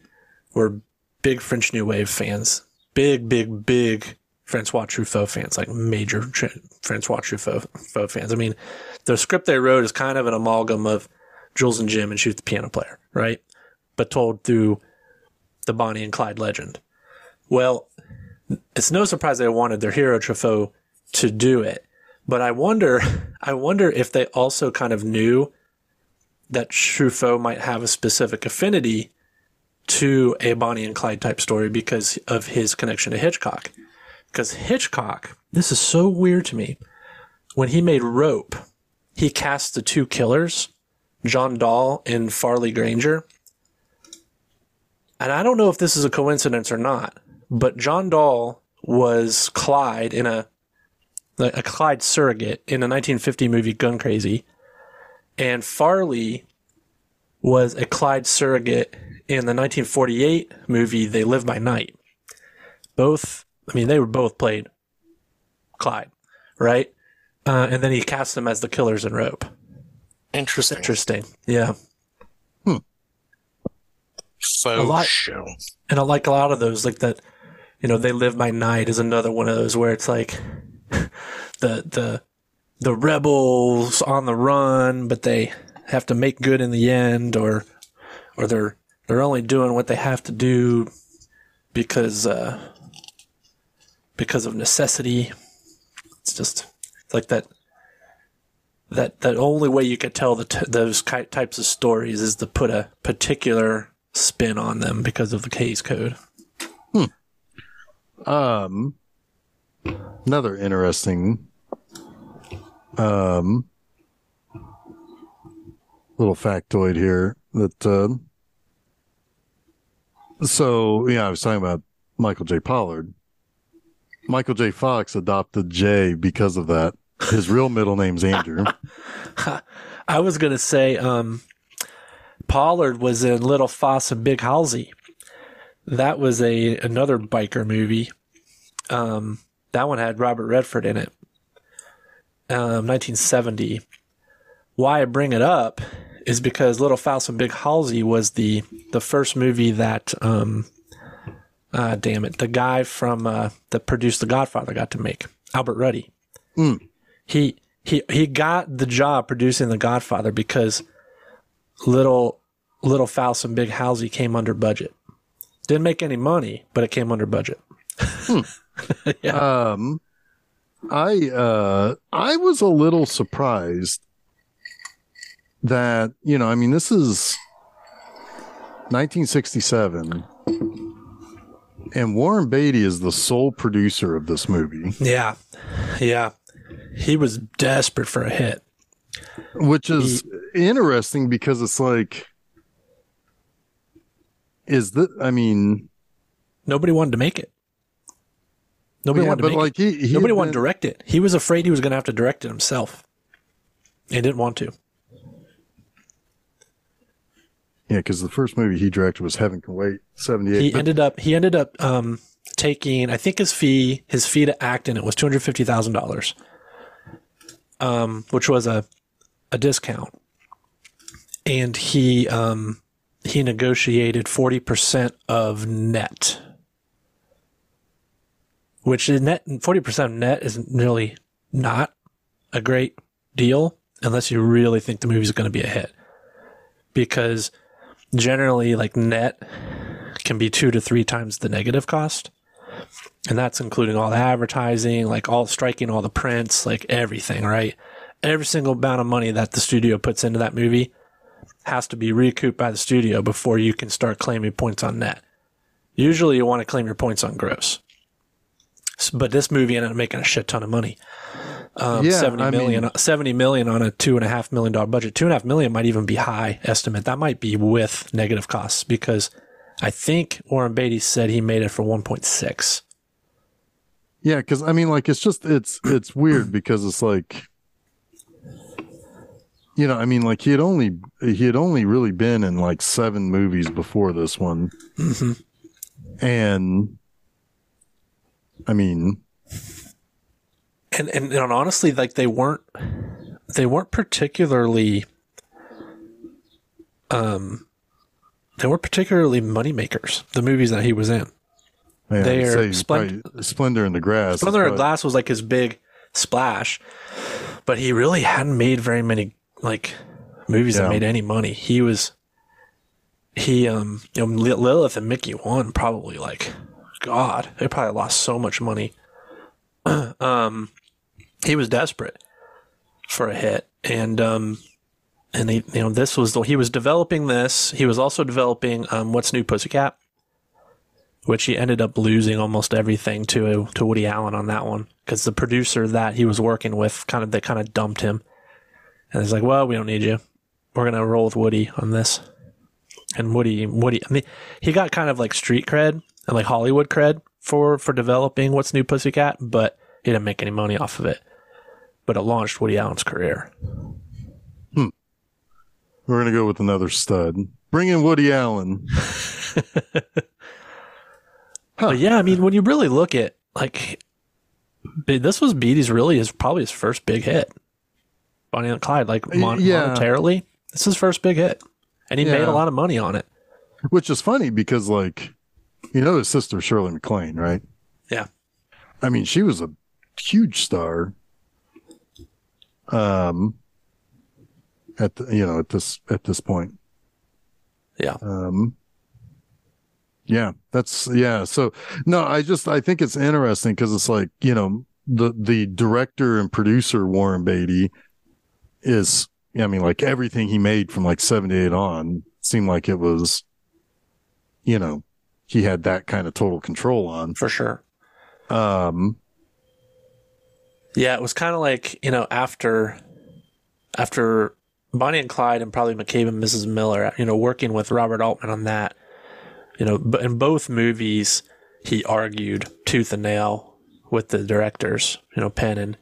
were big French New Wave fans, big, big, big Francois Truffaut fans, like major Tr- Francois Truffaut fans. I mean, the script they wrote is kind of an amalgam of Jules and Jim and Shoot the Piano Player, right? But told through the Bonnie and Clyde legend. Well, it's no surprise they wanted their hero Truffaut to do it, but I wonder, *laughs* I wonder if they also kind of knew that Truffaut might have a specific affinity to a Bonnie and Clyde type story because of his connection to Hitchcock. Because Hitchcock, this is so weird to me. When he made Rope, he cast the two killers, John Dall and Farley Granger. And I don't know if this is a coincidence or not, but John Dall was Clyde in a a Clyde surrogate in a 1950 movie Gun Crazy, and Farley was a Clyde surrogate in the 1948 movie They Live by Night. Both, I mean, they were both played Clyde, right? Uh, and then he cast them as the killers in Rope. Interesting. Interesting, yeah. A lot- show. And I like a lot of those, like that, you know, they live by night is another one of those where it's like *laughs* the the the rebels on the run, but they have to make good in the end, or or they're they're only doing what they have to do because uh, because of necessity. It's just it's like that. That that only way you could tell the t- those ki- types of stories is to put a particular spin on them because of the Hays Code. Hmm. Um, another interesting, um, little factoid here that, uh, so yeah, I was talking about Michael J. Pollard. Michael J. Fox adopted Jay because of that. His real middle name's Andrew. *laughs* I was gonna say um, Pollard was in Little Fauss and Big Halsy. That was a another biker movie. Um, that one had Robert Redford in it. Um, 1970. Why I bring it up is because Little Fauss and Big Halsy was the the first movie that um, uh, damn it, the guy from uh, that produced The Godfather got to make Albert Ruddy. He he he got the job producing The Godfather because little little Fauss and Big Halsy came under budget. Didn't make any money, but it came under budget. *laughs* Um, I uh, I was a little surprised that you know, I mean, this is 1967, and Warren Beatty is the sole producer of this movie. Yeah, Yeah. He was desperate for a hit. Which is interesting because it's like, is that? I mean, Nobody wanted to make it. Nobody yeah, wanted to but make like it. he, he Nobody had wanted to direct it. He was afraid he was going to have to direct it himself. He didn't want to. Yeah, because the first movie he directed was Heaven Can Wait, 78 He eight. ended up he ended up um, taking I think his fee his fee to act in it was two hundred fifty thousand dollars, um, which was a a discount, and he um, he negotiated forty percent of net, which is net forty percent of net is really not a great deal unless you really think the movie's going to be a hit, because generally like net can be two to three times the negative cost. And that's including all the advertising, like all striking all the prints, like everything, right? Every single amount of money that the studio puts into that movie has to be recouped by the studio before you can start claiming points on net. Usually you want to claim your points on gross. But this movie ended up making a shit ton of money. Um, Yeah, seventy I million, mean- 70 million on a two and a half million dollar budget. Two and a half million might even be high estimate. That might be with negative costs because I think Warren Beatty said he made it for 1.6. Yeah, because I mean, like it's just it's it's weird because it's like, you know, I mean, like he had only he had only really been in like seven movies before this one, and I mean, And, and and honestly, like they weren't they weren't particularly um they weren't particularly money makers. The movies that he was in. man, They are splend- Splendor in the Grass. Splendor in the Glass was like his big splash, but he really hadn't made very many like movies that made any money. He was he um you know Lilith and Mickey One probably like God they probably lost so much money. *clears throat* um, he was desperate for a hit, and um, and he you know this was the he was developing this. He was also developing um, what's new Pussycat which he ended up losing almost everything to to Woody Allen on that one because the producer that he was working with kind of they kind of dumped him, and it's like, well, we don't need you. We're gonna roll with Woody on this. And Woody, Woody, I mean, he got kind of like street cred and like Hollywood cred for for developing What's New Pussycat, but he didn't make any money off of it. But it launched Woody Allen's career. Hmm. We're gonna go with another stud. Bring in Woody Allen. *laughs* But yeah, I mean, when you really look at like this was Beatty's really his probably his first big hit. Bonnie and Clyde, like mon- Yeah. monetarily, this is his first big hit, and he made a lot of money on it. Which is funny because, like, you know, his sister Shirley MacLaine, right? Yeah. I mean, she was a huge star. Um, at the, you know at this at this point, Yeah, um, yeah, that's yeah. So no, I just I think it's interesting because it's like you know the the director and producer Warren Beatty is I mean like everything he made from like seventy eight on seemed like it was, you know, he had that kind of total control on. for sure. Um, Yeah, it was kind of like you know after after Bonnie and Clyde and probably McCabe and Mrs. Miller, you know, working with Robert Altman on that. You know, but in both movies, he argued tooth and nail with the directors, you know, Penn and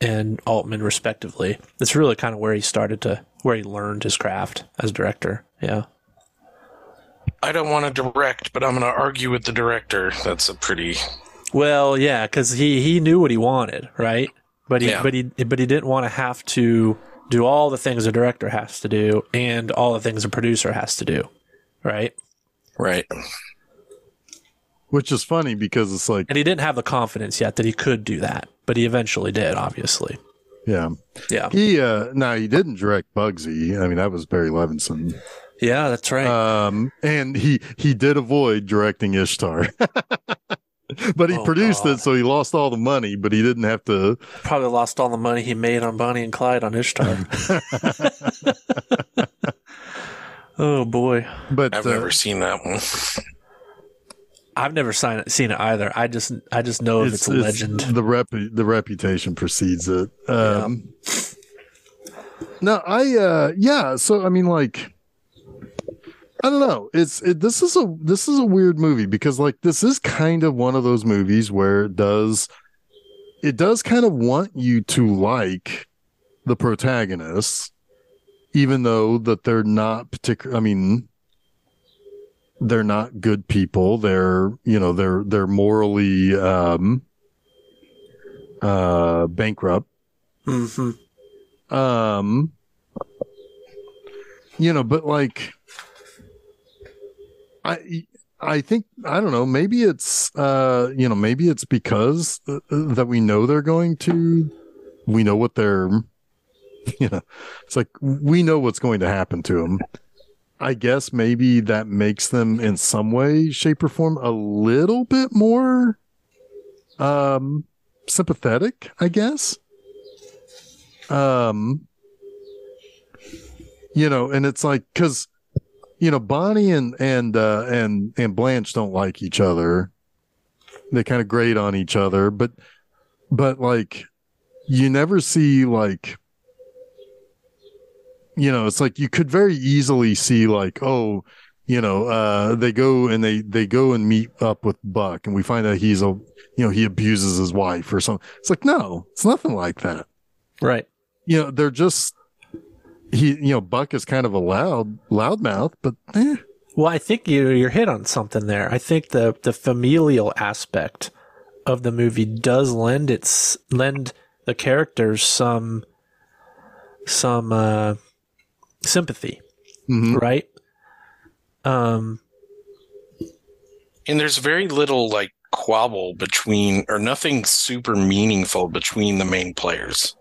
and Altman respectively. That's really kind of where he started to where he learned his craft as director. Yeah. I don't want to direct, but I'm going to argue with the director. That's a pretty. Well, yeah, because he he knew what he wanted, right? But he Yeah. but he but he didn't want to have to do all the things a director has to do and all the things a producer has to do, right? Right. Which is funny because it's like, And he didn't have the confidence yet that he could do that, but he eventually did, obviously. yeah, Yeah, he uh, no, he didn't direct Bugsy. I mean, that was Barry Levinson. yeah, that's right. Um, and he he did avoid directing Ishtar. *laughs* But he Oh, produced God. it, so he lost all the money, but he didn't have to. Probably lost all the money he made on Bonnie and Clyde on Ishtar. *laughs* *laughs* oh boy, But I've uh, never seen that one. I've never seen it, seen it either. I just I just know of its, a legend. The rep the reputation precedes it. Um, No, I uh yeah, so I mean like I don't know. It's it, this is a this is a weird movie because like this is kind of one of those movies where it does it does kind of want you to like the protagonists even though that they're not particular I mean they're not good people. They're, you know, they're they're morally um uh bankrupt. Hmm um you know but like i i think i don't know maybe it's uh you know maybe it's because uh, that we know they're going to we know what they're *laughs* you know it's like we know what's going to happen to them i guess maybe that makes them in some way shape or form a little bit more um sympathetic i guess. Um you know and it's like because you know bonnie and and uh and and blanche don't like each other. They kind of grate on each other but but like you never see like you know it's like you could very easily see like oh you know uh they go and they they go and meet up with buck and we find out he's a you know he abuses his wife or something it's like no it's nothing like that Right. you know, they're just he, you know, Buck is kind of a loud, loudmouth, but eh, Well, I think you you're hit on something there. I think the the familial aspect of the movie does lend its lend the characters some some uh, sympathy, mhm. right? Um, And there's very little like quabble between, or nothing super meaningful between the main players.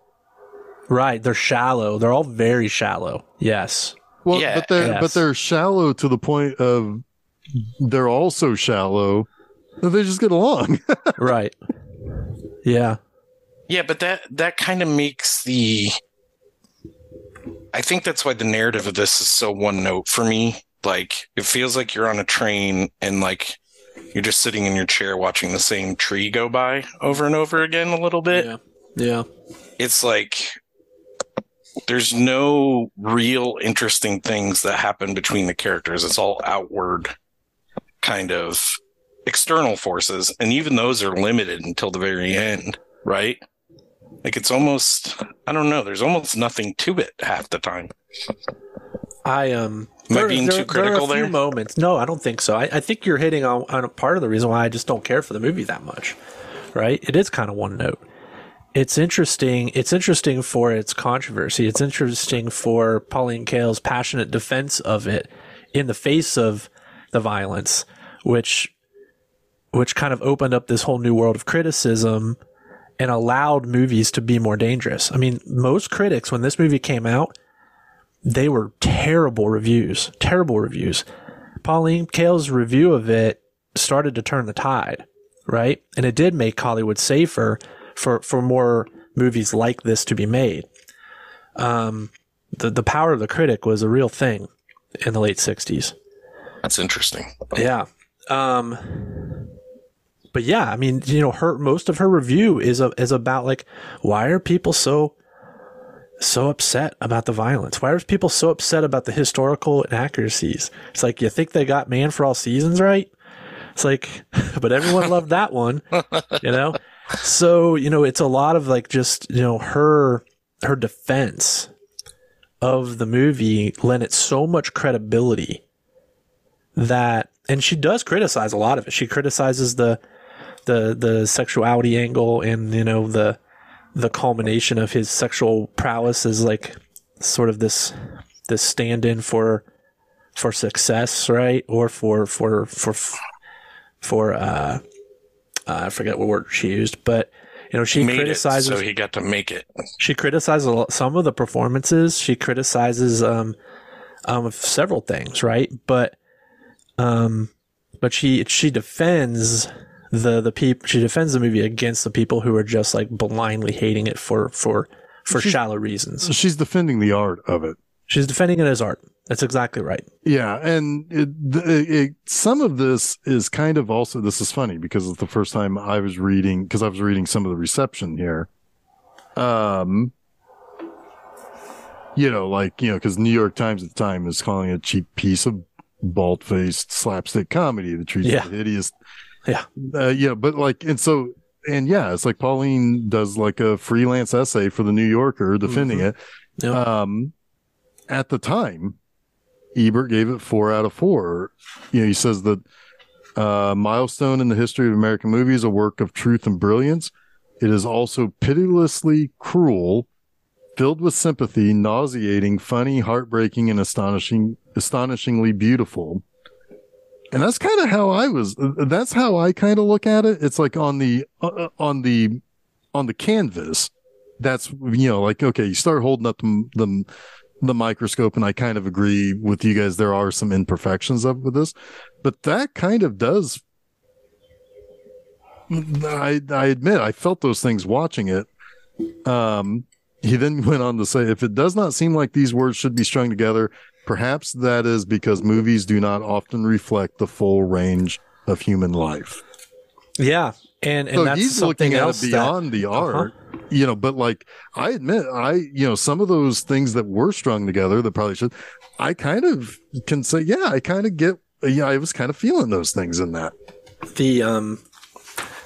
right. They're shallow. They're all very shallow. Yes. well, Yeah, but they're yes. but they're shallow to the point of they're also shallow that they just get along. *laughs* right. Yeah. Yeah, but that that kind of makes the. I think that's why the narrative of this is so one note for me. Like it feels like you're on a train and like you're just sitting in your chair watching the same tree go by over and over again a little bit. Yeah. Yeah. It's like there's no real interesting things that happen between the characters. It's all outward kind of external forces. And even those are limited until the very end, right? Like it's almost, I don't know, there's almost nothing to it half the time. I um. Am I being there- too critical there? Are a there? few moments. No, I don't think so. I, I think you're hitting on, on a part of the reason why I just don't care for the movie that much. Right? It is kind of one note. It's interesting. It's interesting for its controversy. It's interesting for Pauline Kael's passionate defense of it in the face of the violence, which which kind of opened up this whole new world of criticism and allowed movies to be more dangerous. I mean, most critics when this movie came out, they were terrible reviews, terrible reviews. Pauline Kael's review of it started to turn the tide, right? And it did make Hollywood safer for, for more movies like this to be made. Um, the, the power of the critic was a real thing in the late 60s. That's interesting. Yeah. Um but yeah, I mean, you know, her most of her review is a, is about like why are people so so upset about the violence? Why are people so upset about the historical inaccuracies? It's like you think they got Man for All Seasons right? It's like *laughs* but everyone loved that one, you know? So, you know, it's a lot of like just, you know, her her defense of the movie lent it so much credibility that and she does criticize a lot of it. She criticizes the the the sexuality angle and you know the the culmination of his sexual prowess is like sort of this this stand-in for for success, right? Or for for for for uh, uh I forget what word she used, but you know she Made it, criticizes so he got to make it. she criticizes lot, some of the performances. She criticizes um, um, several things, right? But um, but she she defends the the people. She defends the movie against the people who are just like blindly hating it for for for She's- shallow reasons. She's defending the art of it. She's defending it as art. That's exactly right. Yeah, and it, it, it, some of this is kind of also this is funny because it's the first time I was reading because I was reading some of the reception here. Um, you know, like you know, because New York Times at the time is calling it a cheap piece of bald-faced slapstick comedy that treats Yeah. the hideous. Yeah. uh, yeah, but like, and so, and yeah, it's like Pauline does like a freelance essay for the New Yorker defending it. Yep. Um, at the time, Ebert gave it four out of four. You know, he says that uh, milestone in the history of American movies, a work of truth and brilliance. It is also pitilessly cruel, filled with sympathy, nauseating, funny, heartbreaking, and astonishing, astonishingly beautiful. And that's kind of how I was. That's how I kind of look at it. It's like on the uh, on the on the canvas. That's you know like okay, you start holding up the, the the microscope, and I kind of agree with you guys. There are some imperfections of with this, but that kind of does. I I admit I felt those things watching it. Um, he then *laughs* went on to say, if it does not seem like these words should be strung together, perhaps that is because movies do not often reflect the full range of human life. Yeah, and and so that's he's something looking at else beyond the Uh-huh. art, you know. But like, I admit, I you know, some of those things that were strung together that probably should, I kind of can say, yeah, I kind of get, yeah, I was kind of feeling those things in that. that the um,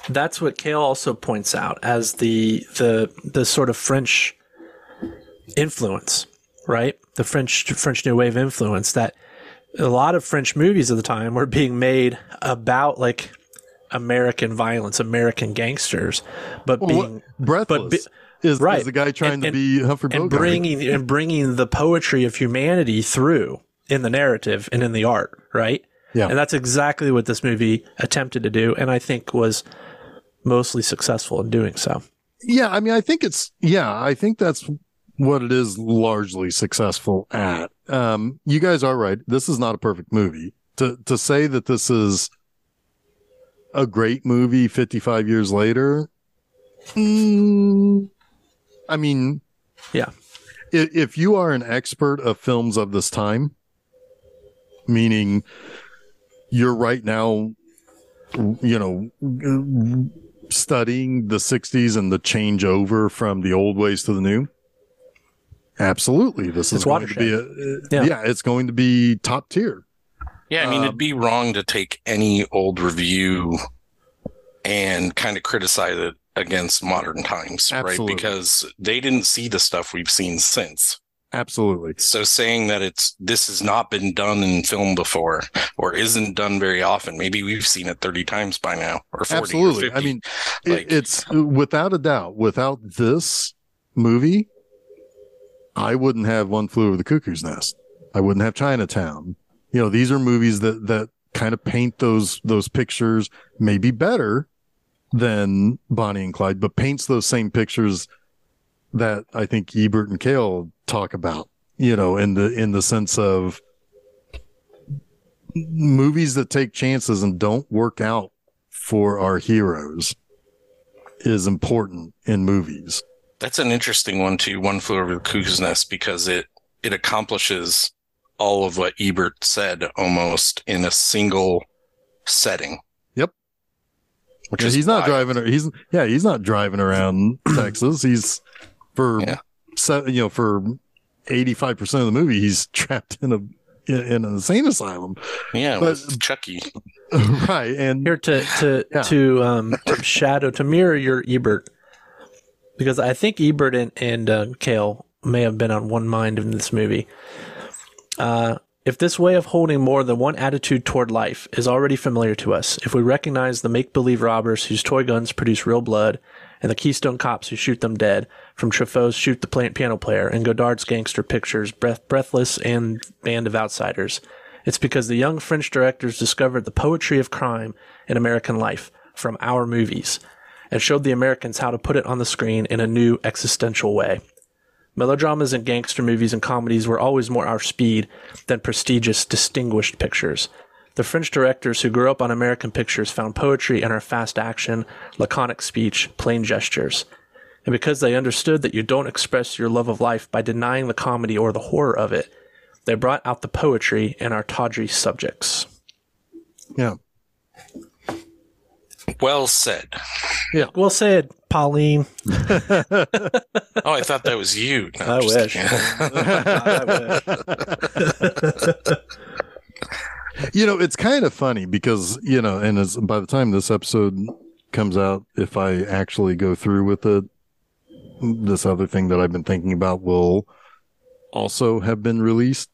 that's what Kael also points out as the the the sort of French influence, right? The French French New Wave influence that a lot of French movies at the time were being made about like American violence, American gangsters, but being Breathless be- is, right. is the guy trying And- to be Humphrey Bogart and bringing and bringing the poetry of humanity through in the narrative and in the art, right? Yeah. And that's exactly what this movie attempted to do, and I think was mostly successful in doing so. Yeah, I mean, I think it's yeah, I think that's what it is largely successful at. Um, you guys are right. This is not a perfect movie. To to say that this is a great movie 55 years later, mm, I mean, Yeah. if, if you are an expert of films of this time, meaning you're right now, you know, studying the 60s and the changeover from the old ways to the new. Absolutely. This is going to be a, Yeah. yeah. it's going to be top tier. Yeah, I mean, Um, it'd be wrong to take any old review and kind of criticize it against modern times, right? Because they didn't see the stuff we've seen since. Absolutely. So saying that it's this has not been done in film before or isn't done very often, maybe we've seen it 30 times by now or 40 Absolutely. or 50. I mean, Like- it's without a doubt, without this movie, I wouldn't have One Flew Over the Cuckoo's Nest. I wouldn't have Chinatown. You know, these are movies that, that kind of paint those, those pictures maybe better than Bonnie and Clyde, but paints those same pictures that I think Ebert and Kael talk about, you know, in the, in the sense of movies that take chances and don't work out for our heroes is important in movies. That's an interesting one too. One flew over the cuckoo's nest because it it accomplishes all of what Ebert said almost in a single setting. Yep. Which Yeah, is he's not wild. driving. He's yeah, he's not driving around *clears throat* Texas. He's for Yeah. se- you know for eighty five percent of the movie, he's *laughs* trapped in a in, in an insane asylum. Yeah, but- with Chucky. *laughs* right, and Here to to Yeah. to um to shadow to mirror your Ebert, because I think Ebert and and uh, Kael may have been on one mind in this movie. Uh, if this way of holding more than one attitude toward life is already familiar to us, if we recognize the make believe robbers whose toy guns produce real blood, and the Keystone cops who shoot them dead, from Truffaut's Shoot the Pla- Piano Player and Godard's gangster pictures, Breath- Breathless and Band of Outsiders, it's because the young French directors discovered the poetry of crime in American life from our movies and showed the Americans how to put it on the screen in a new existential way. Melodramas and gangster movies and comedies were always more our speed than prestigious, distinguished pictures. The French directors who grew up on American pictures found poetry in our fast action, laconic speech, plain gestures. And because they understood that you don't express your love of life by denying the comedy or the horror of it, they brought out the poetry in our tawdry subjects. Yeah. Well said. Yeah. Well said, Pauline. *laughs* Oh, I thought that was you. No, I I'm *laughs* wish. You know, it's kind of funny because, you know, and as by the time this episode comes out, if I actually go through with it, this other thing that I've been thinking about will also have been released.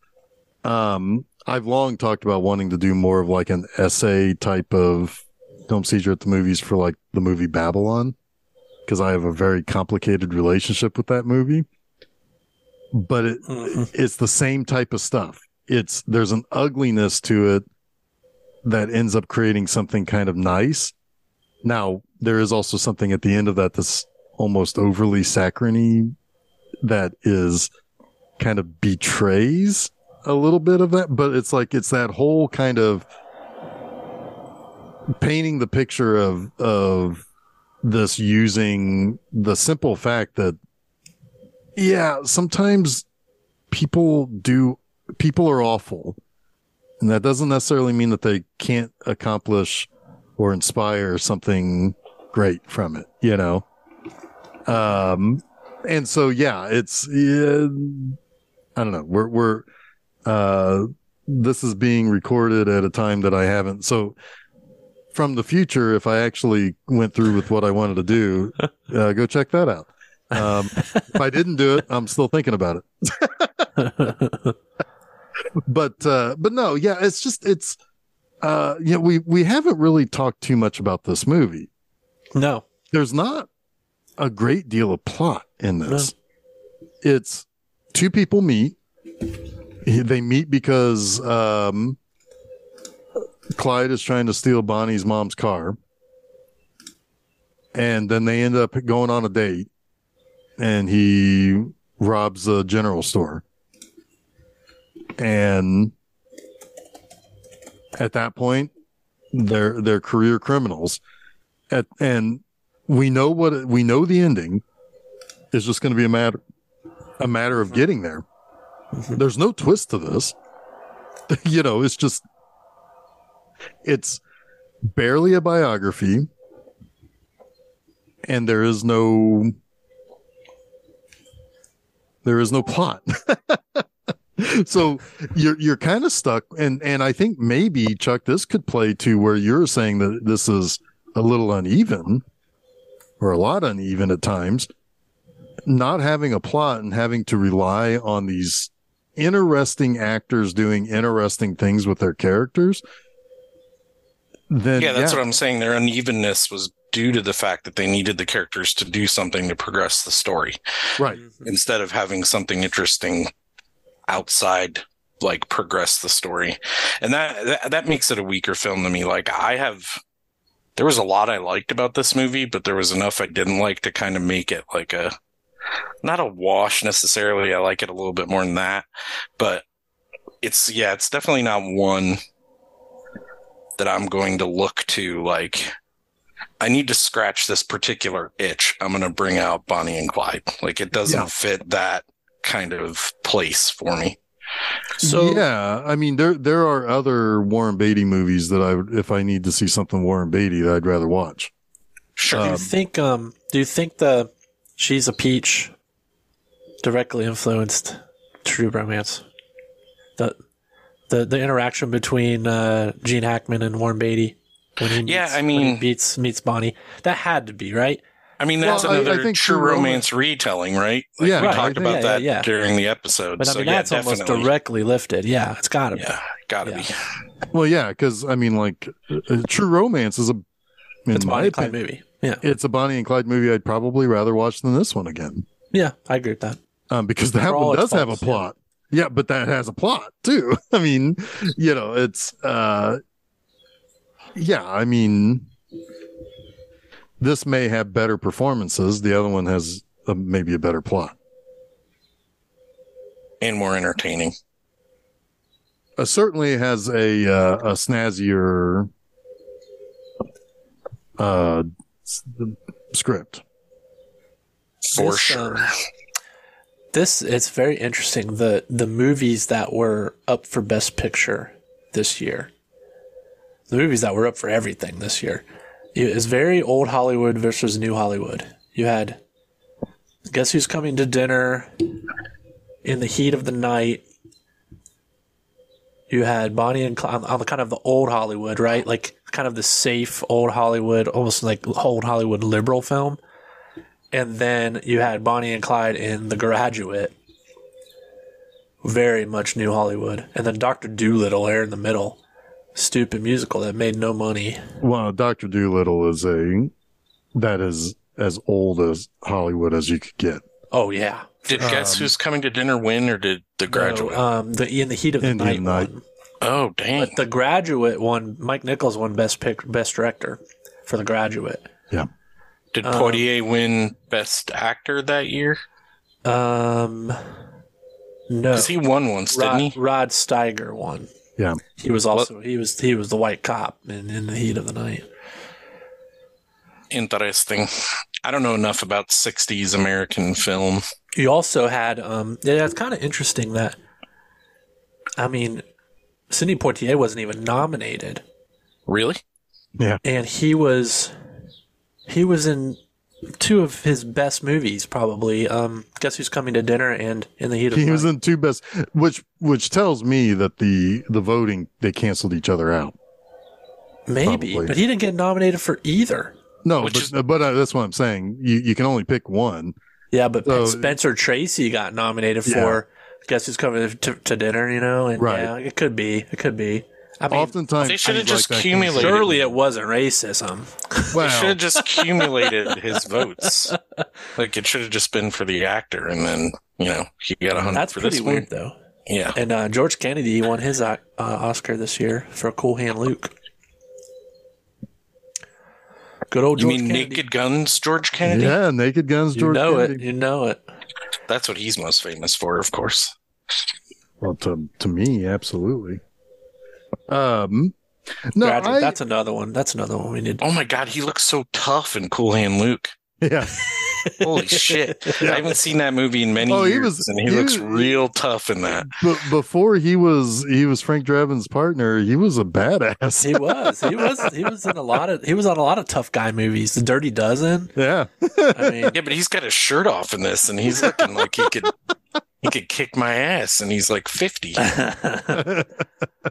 Um, I've long talked about wanting to do more of like an essay type of film seizure at the movies for like the movie Babylon because I have a very complicated relationship with that movie. But it, Mhm. it's the same type of stuff. It's there's an ugliness to it that ends up creating something kind of nice. Now, there is also something at the end of that that's almost overly saccharine that is kind of betrays a little bit of that, but it's like it's that whole kind of painting the picture of of this using the simple fact that yeah, sometimes people do people are awful. And that doesn't necessarily mean that they can't accomplish or inspire something great from it, you know? Um, and so, yeah, it's, yeah, I don't know. We're, we're, uh, this is being recorded at a time that I haven't. So from the future, if I actually went through with what I wanted to do, *laughs* uh, go check that out. Um, if I didn't do it, I'm still thinking about it. *laughs* but uh but no yeah it's just it's uh you know we we haven't really talked too much about this movie no. there's not a great deal of plot in this it's two people meet they meet because um clyde is trying to steal bonnie's mom's car. And then they end up going on a date. And he robs a general store. And at that point they're they're career criminals. At, and we know what we know the ending. Is just going to be a matter a matter of getting there. Mm-hmm. There's no twist to this. *laughs* You know it's just it's barely a biography. And there is no there is no plot. *laughs* So you're you're kind of stuck. And and I think maybe Chuck this could play to where you're saying that this is a little uneven or a lot uneven at times. Not having a plot and having to rely on these interesting actors doing interesting things with their characters then yeah, that's what I'm saying. Their unevenness was due to the fact that they needed the characters to do something to progress the story. Right. Mm-hmm. Instead of having something interesting outside like progress the story. And that, that that makes it a weaker film to me. Like i have there was a lot i liked about this movie but there was enough i didn't like to kind of make it like a not a wash necessarily. I like it a little bit more than that. But it's yeah it's definitely not one that i'm going to look to like I need to scratch this particular itch. I'm going to bring out Bonnie and Clyde. Like it doesn't Yeah. fit that kind of place for me. So yeah, I mean there there are other Warren Beatty movies that I would if I need to see something Warren Beatty that I'd rather watch. Sure. do you Um, think um do you think the she's a peach directly influenced True Romance? The the the interaction between uh, Gene Hackman and Warren Beatty when he meets, Yeah, I when he mean- meets meets Bonnie. That had to be right. I mean, that's Well, I- I think true True romance retelling, right? Like Yeah, we right. talked about Yeah, that yeah, yeah. during the episode. But I so mean, yeah, that's almost definitely. directly lifted. Yeah, it's got to be. Yeah, gotta Yeah. be. Well, yeah, because I mean, like, uh, True Romance is a, in It's a my Bonnie and Clyde opinion, movie. Yeah, it's a Bonnie and Clyde movie. I'd probably rather watch than this one again, yeah, I agree with that. um, because that one its does have a faults, yeah. plot. Yeah. but that has a plot too. *laughs* I mean, you know, it's, uh, yeah, I mean, this may have better performances. The other one has uh maybe a better plot. And more entertaining. uh, certainly has a uh, a snazzier uh, s- script. for This, sure. This it's very interesting. The the movies that were up for Best Picture this year, the movies that were up for everything this year, it was very old Hollywood versus new Hollywood. You had Guess Who's Coming to Dinner, In the Heat of the Night. You had Bonnie and Clyde on the kind of the old Hollywood, right? Like kind of the safe old Hollywood, almost like old Hollywood liberal film and then you had Bonnie and Clyde in The Graduate. Very much new Hollywood. And then Doctor Dolittle there in the middle. Stupid musical that made no money. Well, Doctor Dolittle is a that is as old as Hollywood as you could get. Oh yeah. Did Guess Who's Coming to Dinner win or did The Graduate? No, um, the in the heat of the In night, Night. oh, dang. The Graduate one. Mike Nichols won best pick, best director for The Graduate. Yeah. Did um, Poitier win Best Actor that year? Um, no. Because he won once, didn't Rod, he? Rod Steiger won. Yeah. He was also he was he was the white cop in, in the heat of the night. Interesting. I don't know enough about 60s American film. You also had, um, yeah, it's kind of interesting that, I mean, Sidney Poitier wasn't even nominated, Really? Yeah, and he was, he was in two of his best movies, probably. Um, Guess Who's Coming to Dinner and In the Heat of the He the was in two best, which which tells me that the the voting they canceled each other out. Maybe, probably. but he didn't get nominated for either. No, but is- but uh, that's what I'm saying. You you can only pick one. Yeah, but So- Spencer Tracy got nominated Yeah. for Guess Who's Coming to, to Dinner, you know? And Right. yeah, it could be. It could be. I mean, Oftentimes, They should've things like just accumulated- surely it wasn't racism. They should have just accumulated *laughs* his votes. Like, it should have just been for the actor, and then, you know, he got a 100 That's for pretty this weird, one. though. Yeah. And uh, George Kennedy won his uh, uh, Oscar this year for Cool Hand Luke. Good old George You mean Kennedy. Naked Guns, George Kennedy? yeah, Naked Guns, George. Kennedy. You know Kennedy. it. You know it. That's what he's most famous for, of course. Well, to to me, absolutely. Um, no, Graduate. I, That's another one. That's another one we need. Oh my god, he looks so tough in Cool Hand Luke. yeah, *laughs* Holy shit. I haven't seen that movie in many Oh, he years, was- and he, he looks was- real tough in that. but before he was he was Frank Drebin's partner, he was a badass. He was. He was. He was in a lot of. He was on a lot of tough guy movies. The Dirty Dozen. yeah, I mean, Yeah, but he's got his shirt off in this, and he's looking like he could *laughs* he could kick my ass, and he's like fifty. *laughs*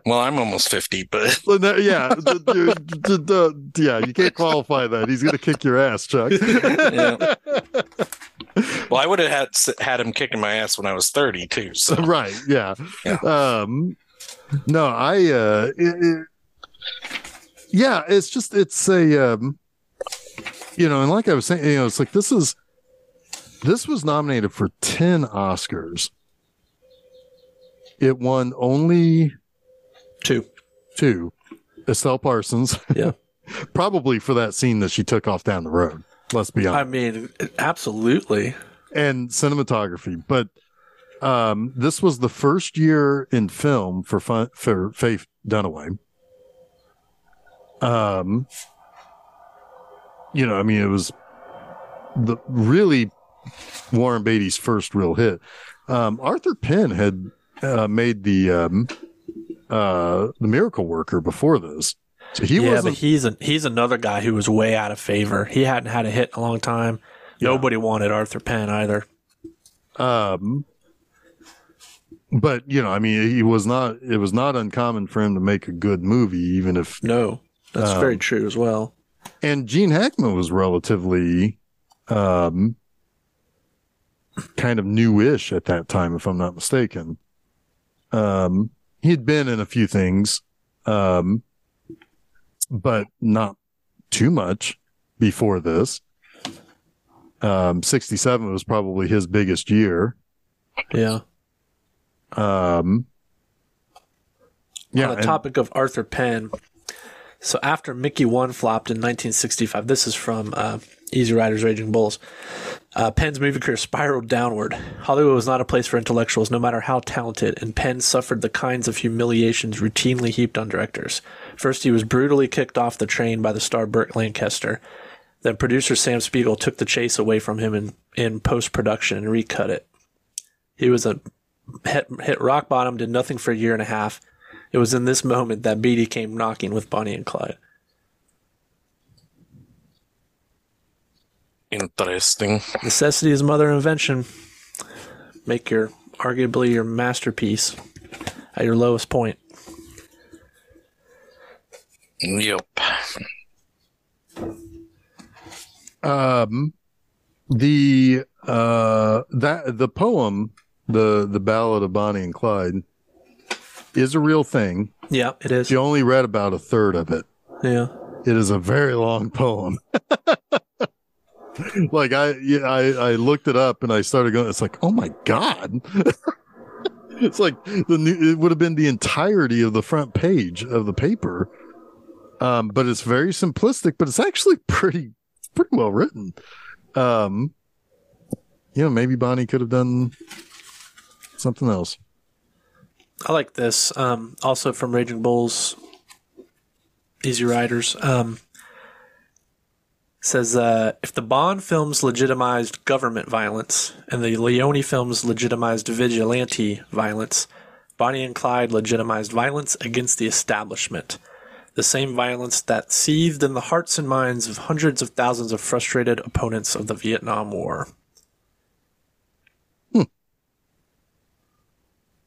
Well, I'm almost fifty, but *laughs* Well, no, yeah, d- d- d- yeah. You can't qualify that. He's gonna kick your ass, Chuck. yeah. well, I would have had had him kicking my ass when I was thirty too. So *laughs* right yeah. Yeah. um no i uh it, it- yeah it's just it's a um you know and like i was saying you know it's like this is this was nominated for 10 oscars it won only two. two estelle parsons Yeah. *laughs* probably for that scene that she took off down the road let's be honest I mean, absolutely. and cinematography. But um, this was the first year in film for fun, for Faye Dunaway. Um, you know, I mean, it was the really Warren Beatty's first real hit. Um, Arthur Penn had uh, made the um, uh, the Miracle Worker before this, so he yeah, wasn't. but he's a, he's another guy who was way out of favor. He hadn't had a hit in a long time. Yeah. Nobody wanted Arthur Penn either. Um, but you know, I mean, he was not. It was not uncommon for him to make a good movie, even if. No, that's Um, very true as well. And Gene Hackman was relatively, um, kind of newish at that time, if I'm not mistaken. Um, he'd been in a few things, um, but not too much before this. Um, 67 was probably his biggest year. Yeah. Um, yeah, On the and- topic of Arthur Penn, so after Mickey One flopped in 1965, this is from uh, Easy Riders Raging Bulls. Uh, Penn's movie career spiraled downward. Hollywood was not a place for intellectuals, no matter how talented, and Penn suffered the kinds of humiliations routinely heaped on directors. First, he was brutally kicked off the train by the star Burt Lancaster. Then producer Sam Spiegel took the chase away from him in, in post production and recut it. He was a hit, hit rock bottom, did nothing for a year and a half. It was in this moment that Beatty came knocking with Bonnie and Clyde. Interesting. Necessity is mother of invention. Make your arguably your masterpiece at your lowest point. Yep. Um, the uh that the poem, the the Ballad of Bonnie and Clyde, is a real thing. Yeah, it is. You only read about a third of it. Yeah. It is a very long poem. *laughs* *laughs* like I, yeah, I, I looked it up and I started going. It's like, oh my god! *laughs* it's like the new. It would have been the entirety of the front page of the paper. Um, but it's very simplistic, but it's actually *laughs* pretty, pretty well written. Um, you know, maybe Bonnie could have done something else. I like this. Um, also from Raging Bulls, Easy Riders. Um, says uh, if the Bond films legitimized government violence and the Leone films legitimized vigilante violence, Bonnie and Clyde legitimized violence against the establishment. The same violence that seethed in the hearts and minds of hundreds of thousands of frustrated opponents of the Vietnam War.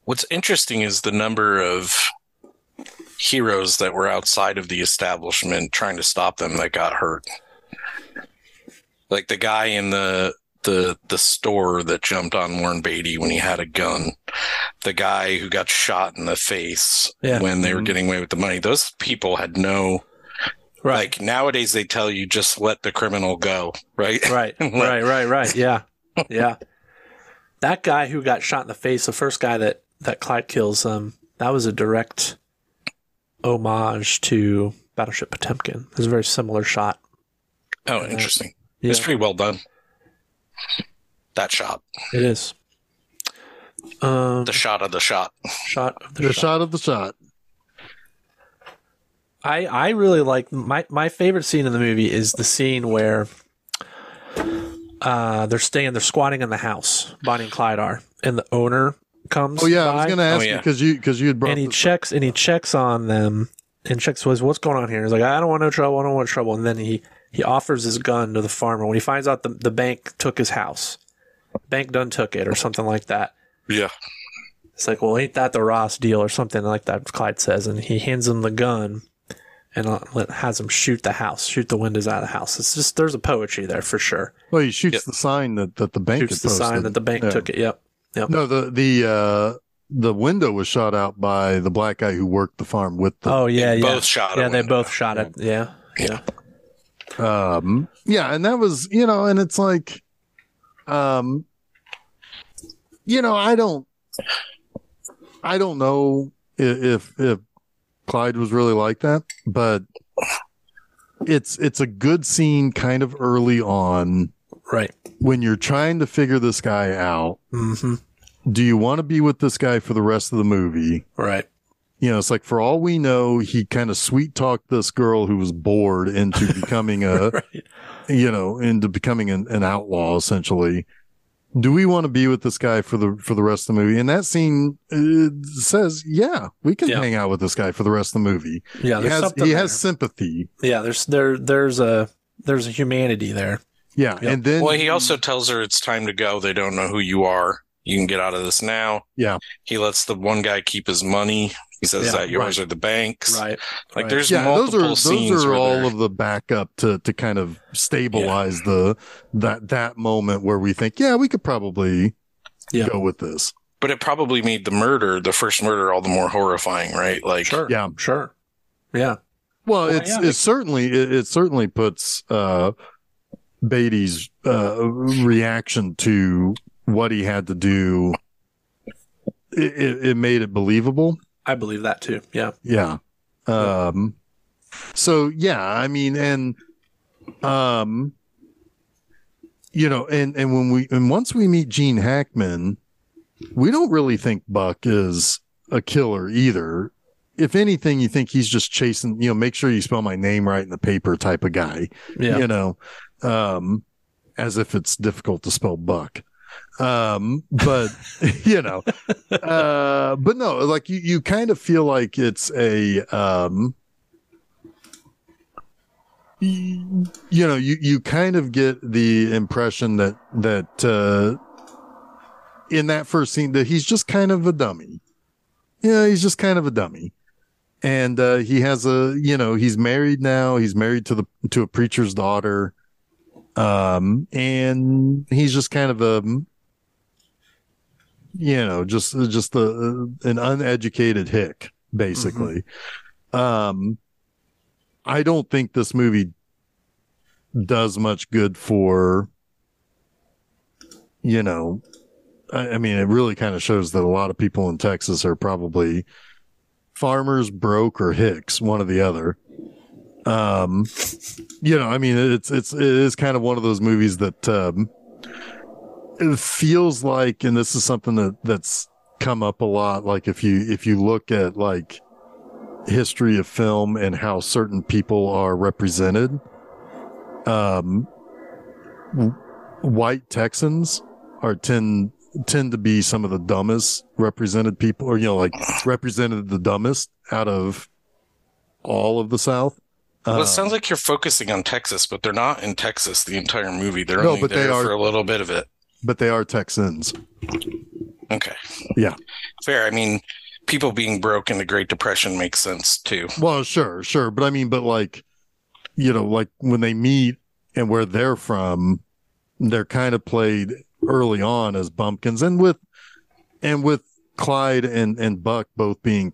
What's interesting is the number of heroes that were outside of the establishment trying to stop them that got hurt. Like the guy in the the the store that jumped on Warren Beatty when he had a gun. The guy who got shot in the face Yeah. when they were getting away with the money. Those people had no like nowadays they tell you just let the criminal go, right? right, *laughs* right, right, right. Yeah, yeah. That guy who got shot in the face, the first guy that that Clyde kills, um, that was a direct homage to Battleship Potemkin. It was a very similar shot. Oh, interesting. Yeah, It's pretty well done. That shot. it is. Um, The shot of the shot. shot of the, The shot. shot of the shot. I I really like my my favorite scene in the movie is the scene where uh they're staying they're squatting in the house Bonnie and Clyde are and the owner comes Oh yeah, I was going to ask Oh, you because you because you had brought and he this checks and he checks on them and checks was what's going on here. He's like, I don't want no trouble. I don't want trouble. And then he he offers his gun to the farmer when he finds out the the bank took his house. Bank done took it or something like that. Yeah. It's like, well, ain't that the Ross deal or something like that? Clyde says, and he hands him the gun and uh, has him shoot the house, shoot the windows out of the house. It's just there's a poetry there for sure. Well, he shoots Yep. the sign that, that the bank Shoots had the sign that the bank Yeah. took it. Yep. Yep. No, the the uh the window was shot out by the black guy who worked the farm with the Oh yeah, They yeah. both shot yeah, they window. both shot it. Yeah. Yeah. Um yeah, and that was, you know, and it's like um you know, I don't I don't know if if Clyde was really like that, but it's it's a good scene kind of early on Right. when you're trying to figure this guy out. hmm Do you want to be with this guy for the rest of the movie? Right. You know, it's like for all we know, he kind of sweet talked this girl who was bored into *laughs* becoming a, Right. you know, into becoming an, an outlaw essentially. Do we want to be with this guy for the for the rest of the movie? And that scene uh, says, yeah, we can Yeah. hang out with this guy for the rest of the movie. Yeah. he has he there. has sympathy. Yeah. There's there there's a there's a humanity there. Yeah, Yep. and then Well, he also tells her it's time to go. They don't know who you are. You can get out of this now. Yeah. He lets the one guy keep his money. He says Yeah, that yours are the banks. Right. Like Right. there's yeah, those are scenes those are all of the backup to to kind of stabilize the that that moment where we think, yeah, we could probably Yeah. go with this. but it probably made the murder, the first murder, all the more horrifying, right? Like, Sure. Yeah. Sure. Yeah. Well, Well, it's yeah, it certainly it, it certainly puts uh Beatty's uh reaction to what he had to do. It, it, it made it believable. I believe that too. Yeah. Yeah. Um. So yeah, I mean, and um, you know, and and when we and once we meet Gene Hackman, we don't really think Buck is a killer either. If anything, you think he's just chasing, you know, make sure you spell my name right in the paper type of guy Yeah. you know Um, as if it's difficult to spell buck. Um, but *laughs* you know, uh, but no, like you, you kind of feel like it's a, um, you, know, you, you kind of get the impression that, that, uh, in that first scene that he's just kind of a dummy. Yeah, he's just kind of a dummy. And, uh, he has a, you know, he's married now. He's married to the, to a preacher's daughter. Um, and he's just kind of a, you know, just, just a, an uneducated hick, basically. Um, I don't think this movie does much good for, you know, I, I mean, it really kind of shows that a lot of people in Texas are probably farmers, broke, or hicks, one or the other. Um, you know, I mean, it's, it's, it is kind of one of those movies that, um, it feels like, and this is something that, that's come up a lot. Like if you, if you look at like, history of film and how certain people are represented. Um, white Texans are tend tend to be some of the dumbest represented people, or you know, like represented the dumbest out of all of the South. Well, it sounds like you're focusing on Texas, but they're not in Texas the entire movie. They're No, only but they there are- for a little bit of it. But they are Texans. Okay. Yeah. Fair. I mean, people being broke in the Great Depression makes sense too. Well, sure, sure, but I mean, but like, you know, like when they meet and where they're from, they're kind of played early on as bumpkins, and with and with Clyde and and Buck both being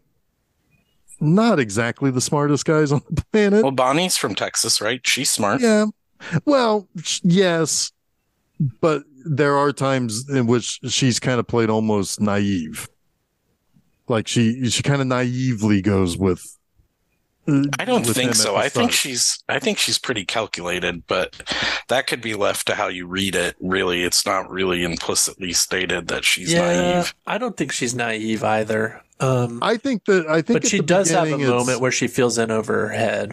not exactly the smartest guys on the planet. Well, Bonnie's from Texas, right? She's smart. yeah, well, yes, but there are times in which she's kind of played almost naive, like she she kind of naively goes with. I don't with think so. I think she's I think she's pretty calculated, but that could be left to how you read it. Really, it's not really implicitly stated that she's yeah, naive. I don't think she's naive either. Um, I think that I think, but she does have a moment where she feels in over her head.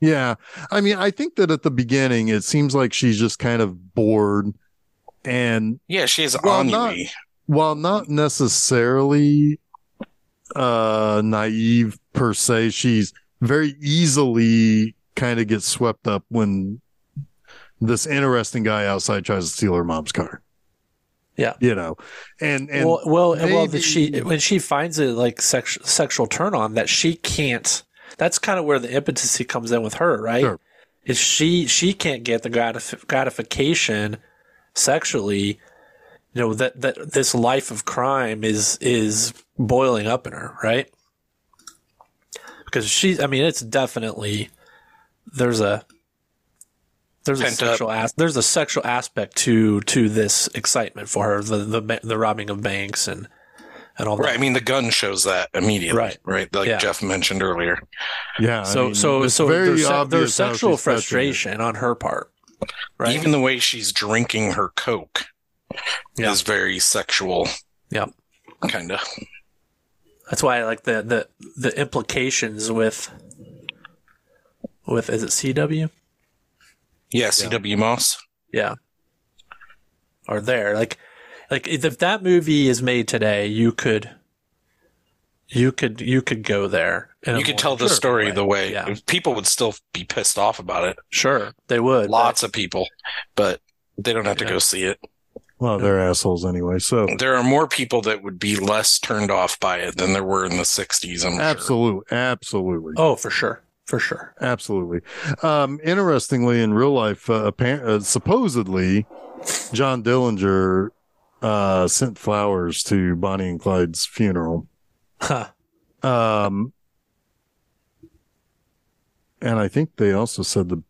Yeah, I mean, I think that at the beginning it seems like she's just kind of bored, and Yeah, she has Well, ennui. not- while not necessarily uh naive per se, she's very easily kind of gets swept up when this interesting guy outside tries to steal her mom's car. Yeah. you know, and and well, well, well. maybe- That she when she finds it like sex, sexual turn on that she can't. That's kind of where the impotency comes in with her, right? Sure. Is she she can't get the gratif- gratification sexually? You know that that this life of crime is is boiling up in her, right? Because she's, I mean, it's definitely there's a there's a Pent up. sexual as, there's a sexual aspect to to this excitement for her the the the robbing of banks and and all Right. I mean, the gun shows that immediately. Right. Right. Like Yeah. Jeff mentioned earlier. yeah, I So mean, so so very there's, there's sexual she's touching it. frustration on her part, right? Even the way she's drinking her Coke Yeah. is very sexual. Yeah. Kind of. That's why I like the the the implications with with is it CW? Yeah. C.W. Moss. Yeah. Are there like like if that movie is made today, you could you could you could go there. In a You could tell the story way. the way Yeah. people would still be pissed off about it. Sure, they would. but- Lots of people, but they don't have to Yeah. go see it. Well, they're assholes anyway. So There are more people that would be less turned off by it than there were in the 60s, I'm sure. absolutely, absolutely. Oh, for sure, for sure. Absolutely. Um, interestingly, in real life, uh, appar- uh, supposedly, John Dillinger uh, sent flowers to Bonnie and Clyde's funeral. Huh. Um, and I think they also said the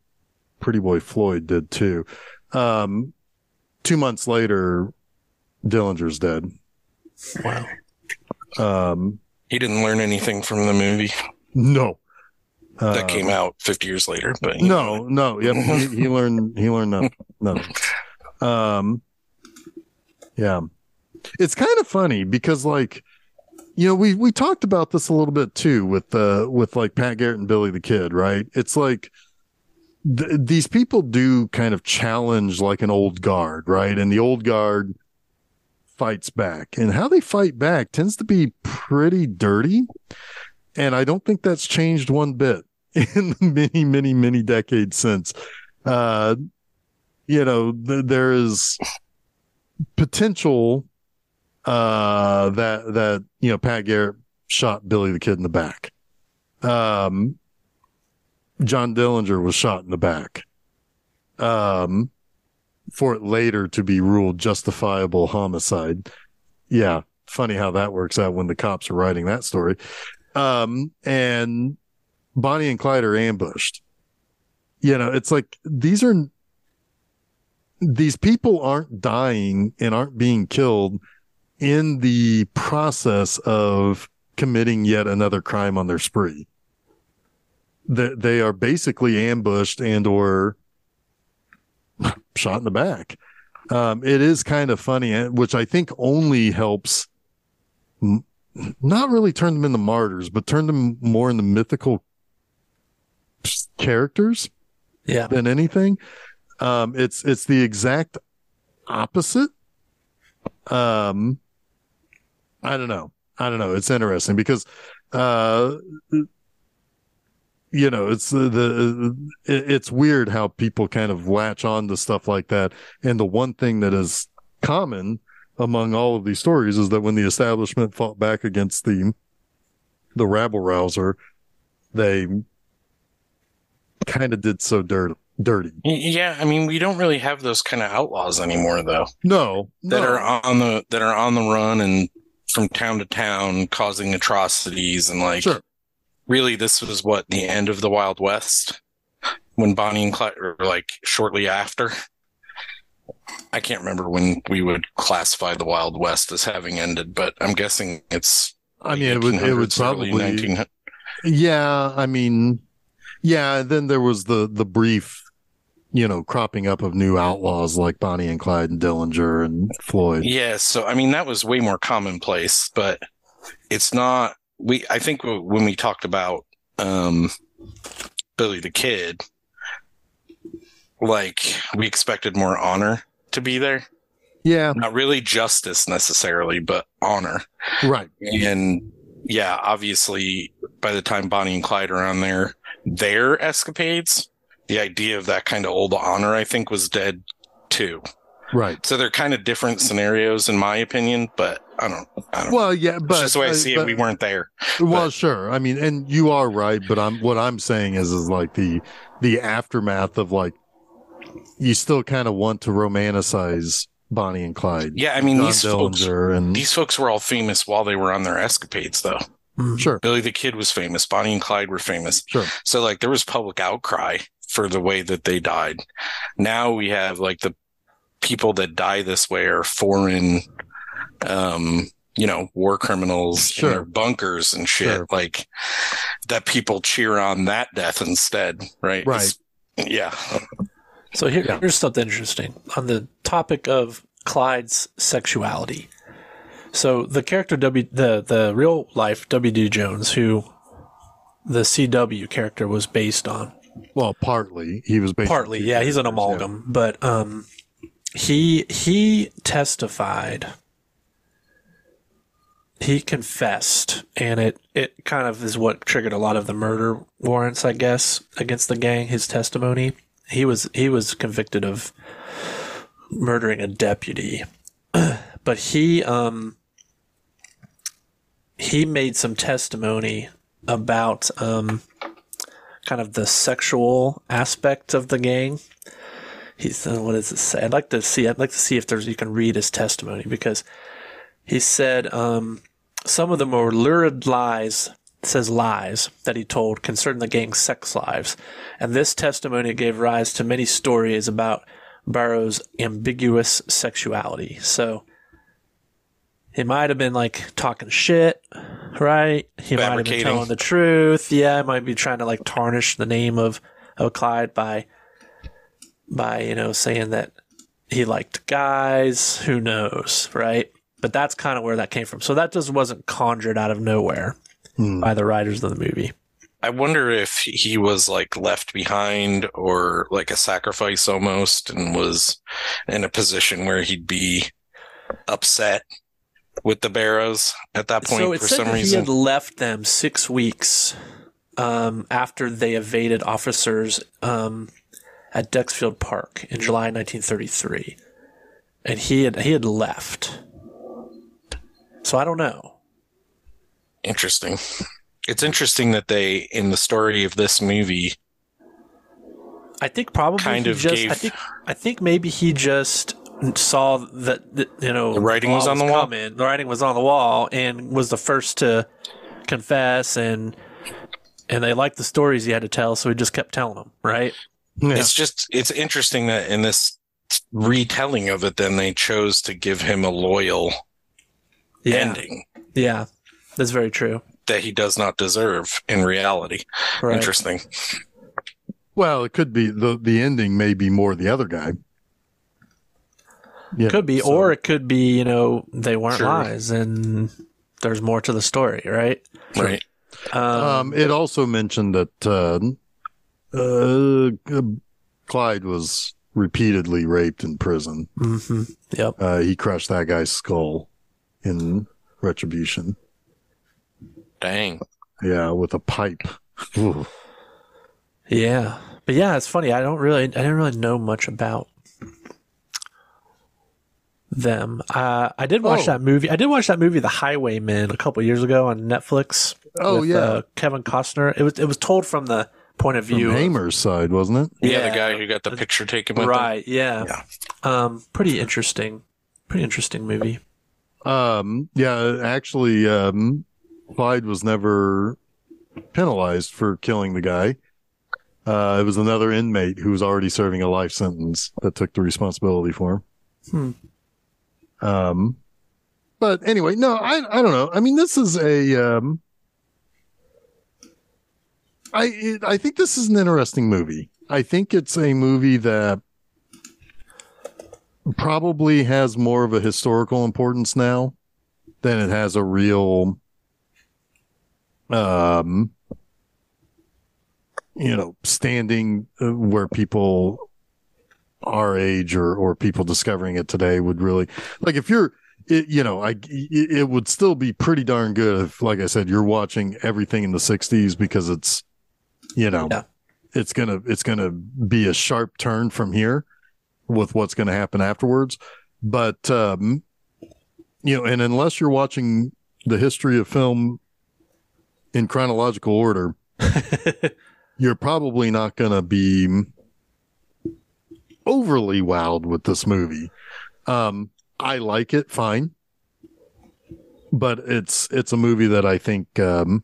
Pretty Boy Floyd did too. Um, two months later, Dillinger's dead. Wow. Um, He didn't learn anything from the movie no. that Um, came out 50 years later, but you know. No, no. Yep. he, he learned. He learned nothing. nothing. *laughs* Um. Yeah, it's kind of funny because, like, you know, we we talked about this a little bit too with uh with like Pat Garrett and Billy the Kid, right? It's like th- these people do kind of challenge like an old guard, right? And the old guard fights back, and how they fight back tends to be pretty dirty. And I don't think that's changed one bit *laughs* in the many, many, many decades since. Uh, you know, th- there is potential uh, that that you know Pat Garrett shot Billy the Kid in the back. Um, John Dillinger was shot in the back. Um, for it later to be ruled justifiable homicide. Yeah, funny how that works out when the cops are writing that story. Um, and Bonnie and Clyde are ambushed. You know, it's like these are these people aren't dying and aren't being killed in the process of committing yet another crime on their spree. They, they are basically ambushed and or shot in the back. Um, it is kind of funny, eh, which I think only helps m- not really turn them into martyrs, but turn them more into mythical characters Yeah. than anything. Um, it's it's the exact opposite. Um, I don't know. I don't know. It's interesting because, uh, you know, it's the, the it's weird how people kind of latch on to stuff like that. And the one thing that is common among all of these stories is that when the establishment fought back against the the rabble rouser, they kind of did so dirt, dirty. Yeah, I mean, we don't really have those kind of outlaws anymore, though. No, That no. are on the that are on the run and from town to town causing atrocities and like. Sure. Really, this was what the end of the Wild West when Bonnie and Clyde, or like shortly after. I can't remember when we would classify the Wild West as having ended, but I'm guessing it's. I mean, it would it would probably 1900s. Yeah, I mean, yeah. Then there was the the brief, you know, cropping up of new outlaws like Bonnie and Clyde and Dillinger and Floyd. Yeah, so I mean that was way more commonplace, but it's not. We I think when we talked about um, Billy the Kid, like we expected more honor to be there. Yeah, Not really justice necessarily, but honor. right. And yeah, obviously, by the time Bonnie and Clyde are on there, their escapades, the idea of that kind of old honor, I think, was dead too. Right. So they're kind of different scenarios, in my opinion. But I don't, I don't. Well, yeah, It's but just the way I uh, see but- it. We weren't there. Well, but- sure. I mean, and you are right, but I'm what I'm saying is is like the the aftermath of like you still kind of want to romanticize Bonnie and Clyde. Yeah, I mean these folks. And These folks were all famous while they were on their escapades, though. Mhm. sure, Billy the Kid was famous. Bonnie and Clyde were famous. sure. So like there was public outcry for the way that they died. Now we have like the people that die this way are foreign, um, you know, war criminals in Sure. their bunkers and shit. Sure. Like that people cheer on that death instead, right? Right. It's- yeah. So here, Yeah. here's something interesting on the topic of Clyde's sexuality. So the character W, the the real life W. D. Jones, who the CW character was based on, Well, partly he was partly, yeah, he's an amalgam, but um, he he testified. He confessed, and it it kind of is what triggered a lot of the murder warrants, I guess, against the gang. His testimony. He was he was convicted of murdering a deputy, *clears throat* but he um he made some testimony about um kind of the sexual aspect of the gang. He's uh, what does it say? I'd like to see. I'd like to see if there's you can read his testimony because he said um, some of the more lurid lies says lies that he told concerning the gang's sex lives, and this testimony gave rise to many stories about Barrow's ambiguous sexuality. So. He might have been like talking shit, right? He might have been telling the truth. Yeah, he might be trying to like tarnish the name of, of Clyde by by, you know, saying that he liked guys. Who knows, right? But that's kind of where that came from. So that just wasn't conjured out of nowhere Hmm. by the writers of the movie. I wonder if he was like left behind or like a sacrifice almost and was in a position where he'd be upset with the Barrows at that point so for some that he had left them six weeks um, after they evaded officers um, at Dexfield Park in July 1933, and he had he had left. So I don't know. Interesting. It's interesting that they, in the story of this movie, I think probably Kind of just. gave- I think I think maybe he just saw that, that you know The writing was on the wall? coming. The writing was on the wall, and was the first to confess and. And they liked the stories he had to tell, so he just kept telling them, right? Yeah. it's just it's interesting that in this retelling of it, then they chose to give him a loyal Yeah. ending Yeah, that's very true. that he does not deserve in reality. Right. Interesting. Well, it could be the the ending may be more the other guy. Yeah, Could be, so- or it could be, you know, they weren't Sure. lies and there's more to the story, right? Right. Um, um, it also mentioned that uh, uh, Clyde was repeatedly raped in prison. mhm, Yep. Uh, he crushed that guy's skull in retribution. Dang. Yeah, with a pipe. Yeah. But yeah, it's funny. I don't really, I didn't really know much about them. Uh, I did watch Oh. that movie. I did watch that movie, The Highwaymen, a couple years ago on Netflix. Oh with, yeah, uh, Kevin Costner. It was it was told from the point of view. of- Hamer's side, wasn't it? Yeah, Yeah. the guy who got the picture taken with him. right. Yeah. Yeah. Um, pretty interesting. Pretty interesting movie. Um, yeah, actually, um, Clyde was never penalized for killing the guy. Uh, it was another inmate who was already serving a life sentence that took the responsibility for him. Hmm. Um, but anyway, no, I, I don't know. I mean, this is a, um, I, it, I think this is an interesting movie. I think it's a movie that probably has more of a historical importance now than it has a real um you know standing uh, where people our age or or people discovering it today would really like if you're it, you know i it, it would still be pretty darn good if like i said you're watching everything in the 60s because it's you know Yeah. it's gonna it's gonna be a sharp turn from here with what's going to happen afterwards. But, um, you know, and unless you're watching the history of film in chronological order, *laughs* you're probably not going to be overly wowed with this movie. Um, I like it fine, but it's, it's a movie that I think, um,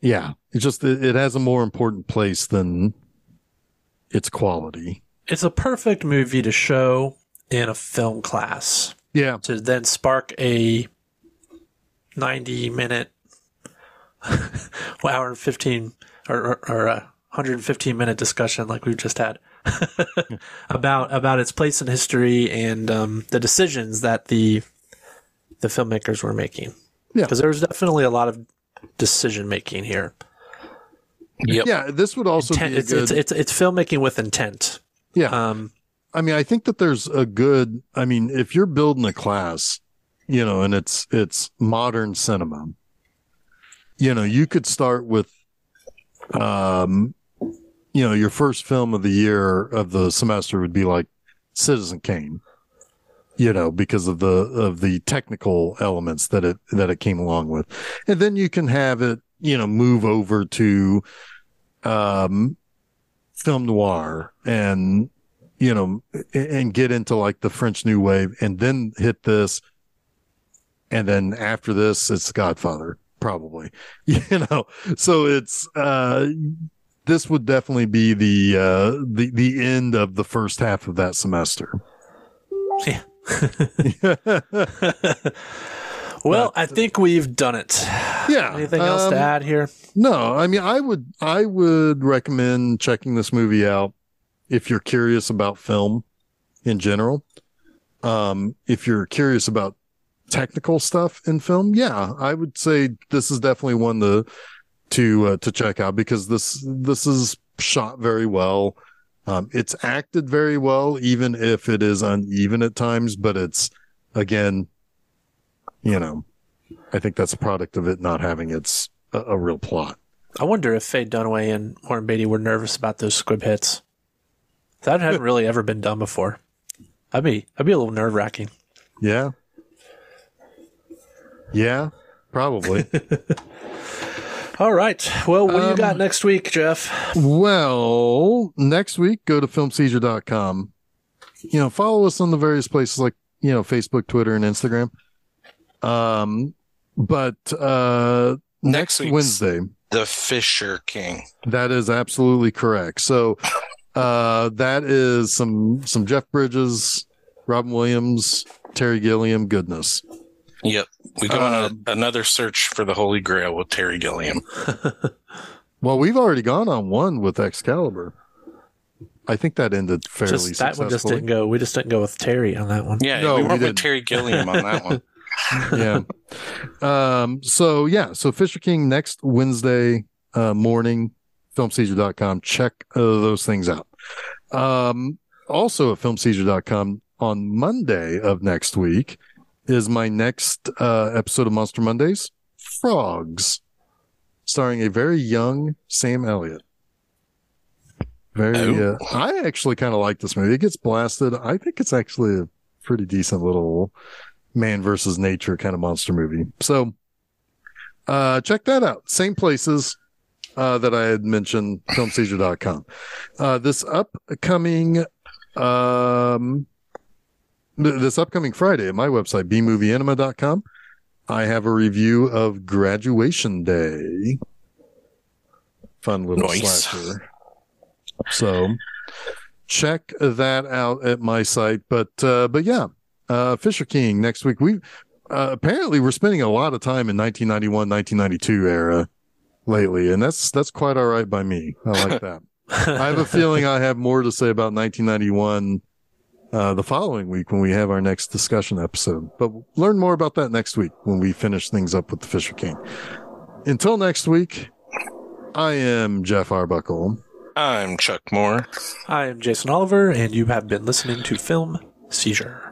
yeah, it just, it, it has a more important place than its quality. It's a perfect movie to show in a film class Yeah. to then spark a 90 minute, *laughs* hour and 15 or, or, or a 115 minute discussion like we've just had *laughs* about about its place in history and um, the decisions that the the filmmakers were making. Yeah. because there was definitely a lot of decision making here. Yep. Yeah, this would also Intent, be a it's, good. it's it's it's filmmaking with intent. yeah, Um, I mean, I think that there's a good. I mean, if you're building a class, you know, and it's it's modern cinema, you know, you could start with, um, you know, your first film of the year of the semester would be like Citizen Kane, you know, because of the of the technical elements that it that it came along with, and then you can have it, you know, move over to, um, film noir and you know, and get into like the French New Wave and then hit this. And then after this, it's Godfather, probably, *laughs* you know, so it's, uh, this would definitely be the, uh, the, the end of the first half of that semester. Yeah. *laughs* *laughs* well, I think we've done it. yeah. Anything else um, to add here? No, I mean, I would, I would recommend checking this movie out if you're curious about film in general. Um, if you're curious about technical stuff in film, yeah, I would say this is definitely one to to uh, to check out because this this is shot very well. Um, it's acted very well, even if it is uneven at times. But it's again, you know, I think that's a product of it not having its a, a real plot. I wonder if Faye Dunaway and Warren Beatty were nervous about those squib hits. That hadn't really ever been done before. I'd be I'd be a little nerve wracking. Yeah. Yeah, probably. *laughs* All right. Well, what do you got next week, Jeff? well, next week, go to filmseizure.com. You know, follow us on the various places like, you know, Facebook, Twitter, and Instagram. Um, but uh, Next next, Wednesday, The Fisher King. that is absolutely correct. So uh, that is some some Jeff Bridges, Robin Williams, Terry Gilliam goodness. Yep. We go Uh, on a, another search for the Holy Grail with Terry Gilliam. *laughs* Well, we've already gone on one with Excalibur. I think that ended fairly Just that one just didn't go. We just didn't go with Terry on that one. Yeah, No, we we went with didn't. Terry Gilliam on that one. *laughs* *laughs* yeah. Um, so yeah, so Fisher King next Wednesday uh, morning, filmseizure.com. Check uh, those things out. Um, also at filmseizure.com on Monday of next week is my next uh, episode of Monster Mondays, Frogs, starring a very young Sam Elliott. Very, Oh. uh, I actually kind of like this movie. It gets blasted. I think it's actually a pretty decent little man versus nature kind of monster movie. So, uh, check that out. Same places, uh, that I had mentioned, filmseizure.com. Uh, this upcoming, um, this upcoming Friday at my website, bmovieanima.com, I have a review of Graduation Day. Fun little Nice. slasher. So, check that out at my site. But, uh, but yeah, uh, Fisher King next week. We uh, apparently we're spending a lot of time in 1991, 1992 era lately, and that's that's quite all right by me. I like *laughs* that. I have a feeling I have more to say about 1991 uh, the following week when we have our next discussion episode. But learn more about that next week when we finish things up with the Fisher King. Until next week, I am Jeff Arbuckle. I'm Chuck Moore. I am Jason Oliver, and you have been listening to Film Seizure.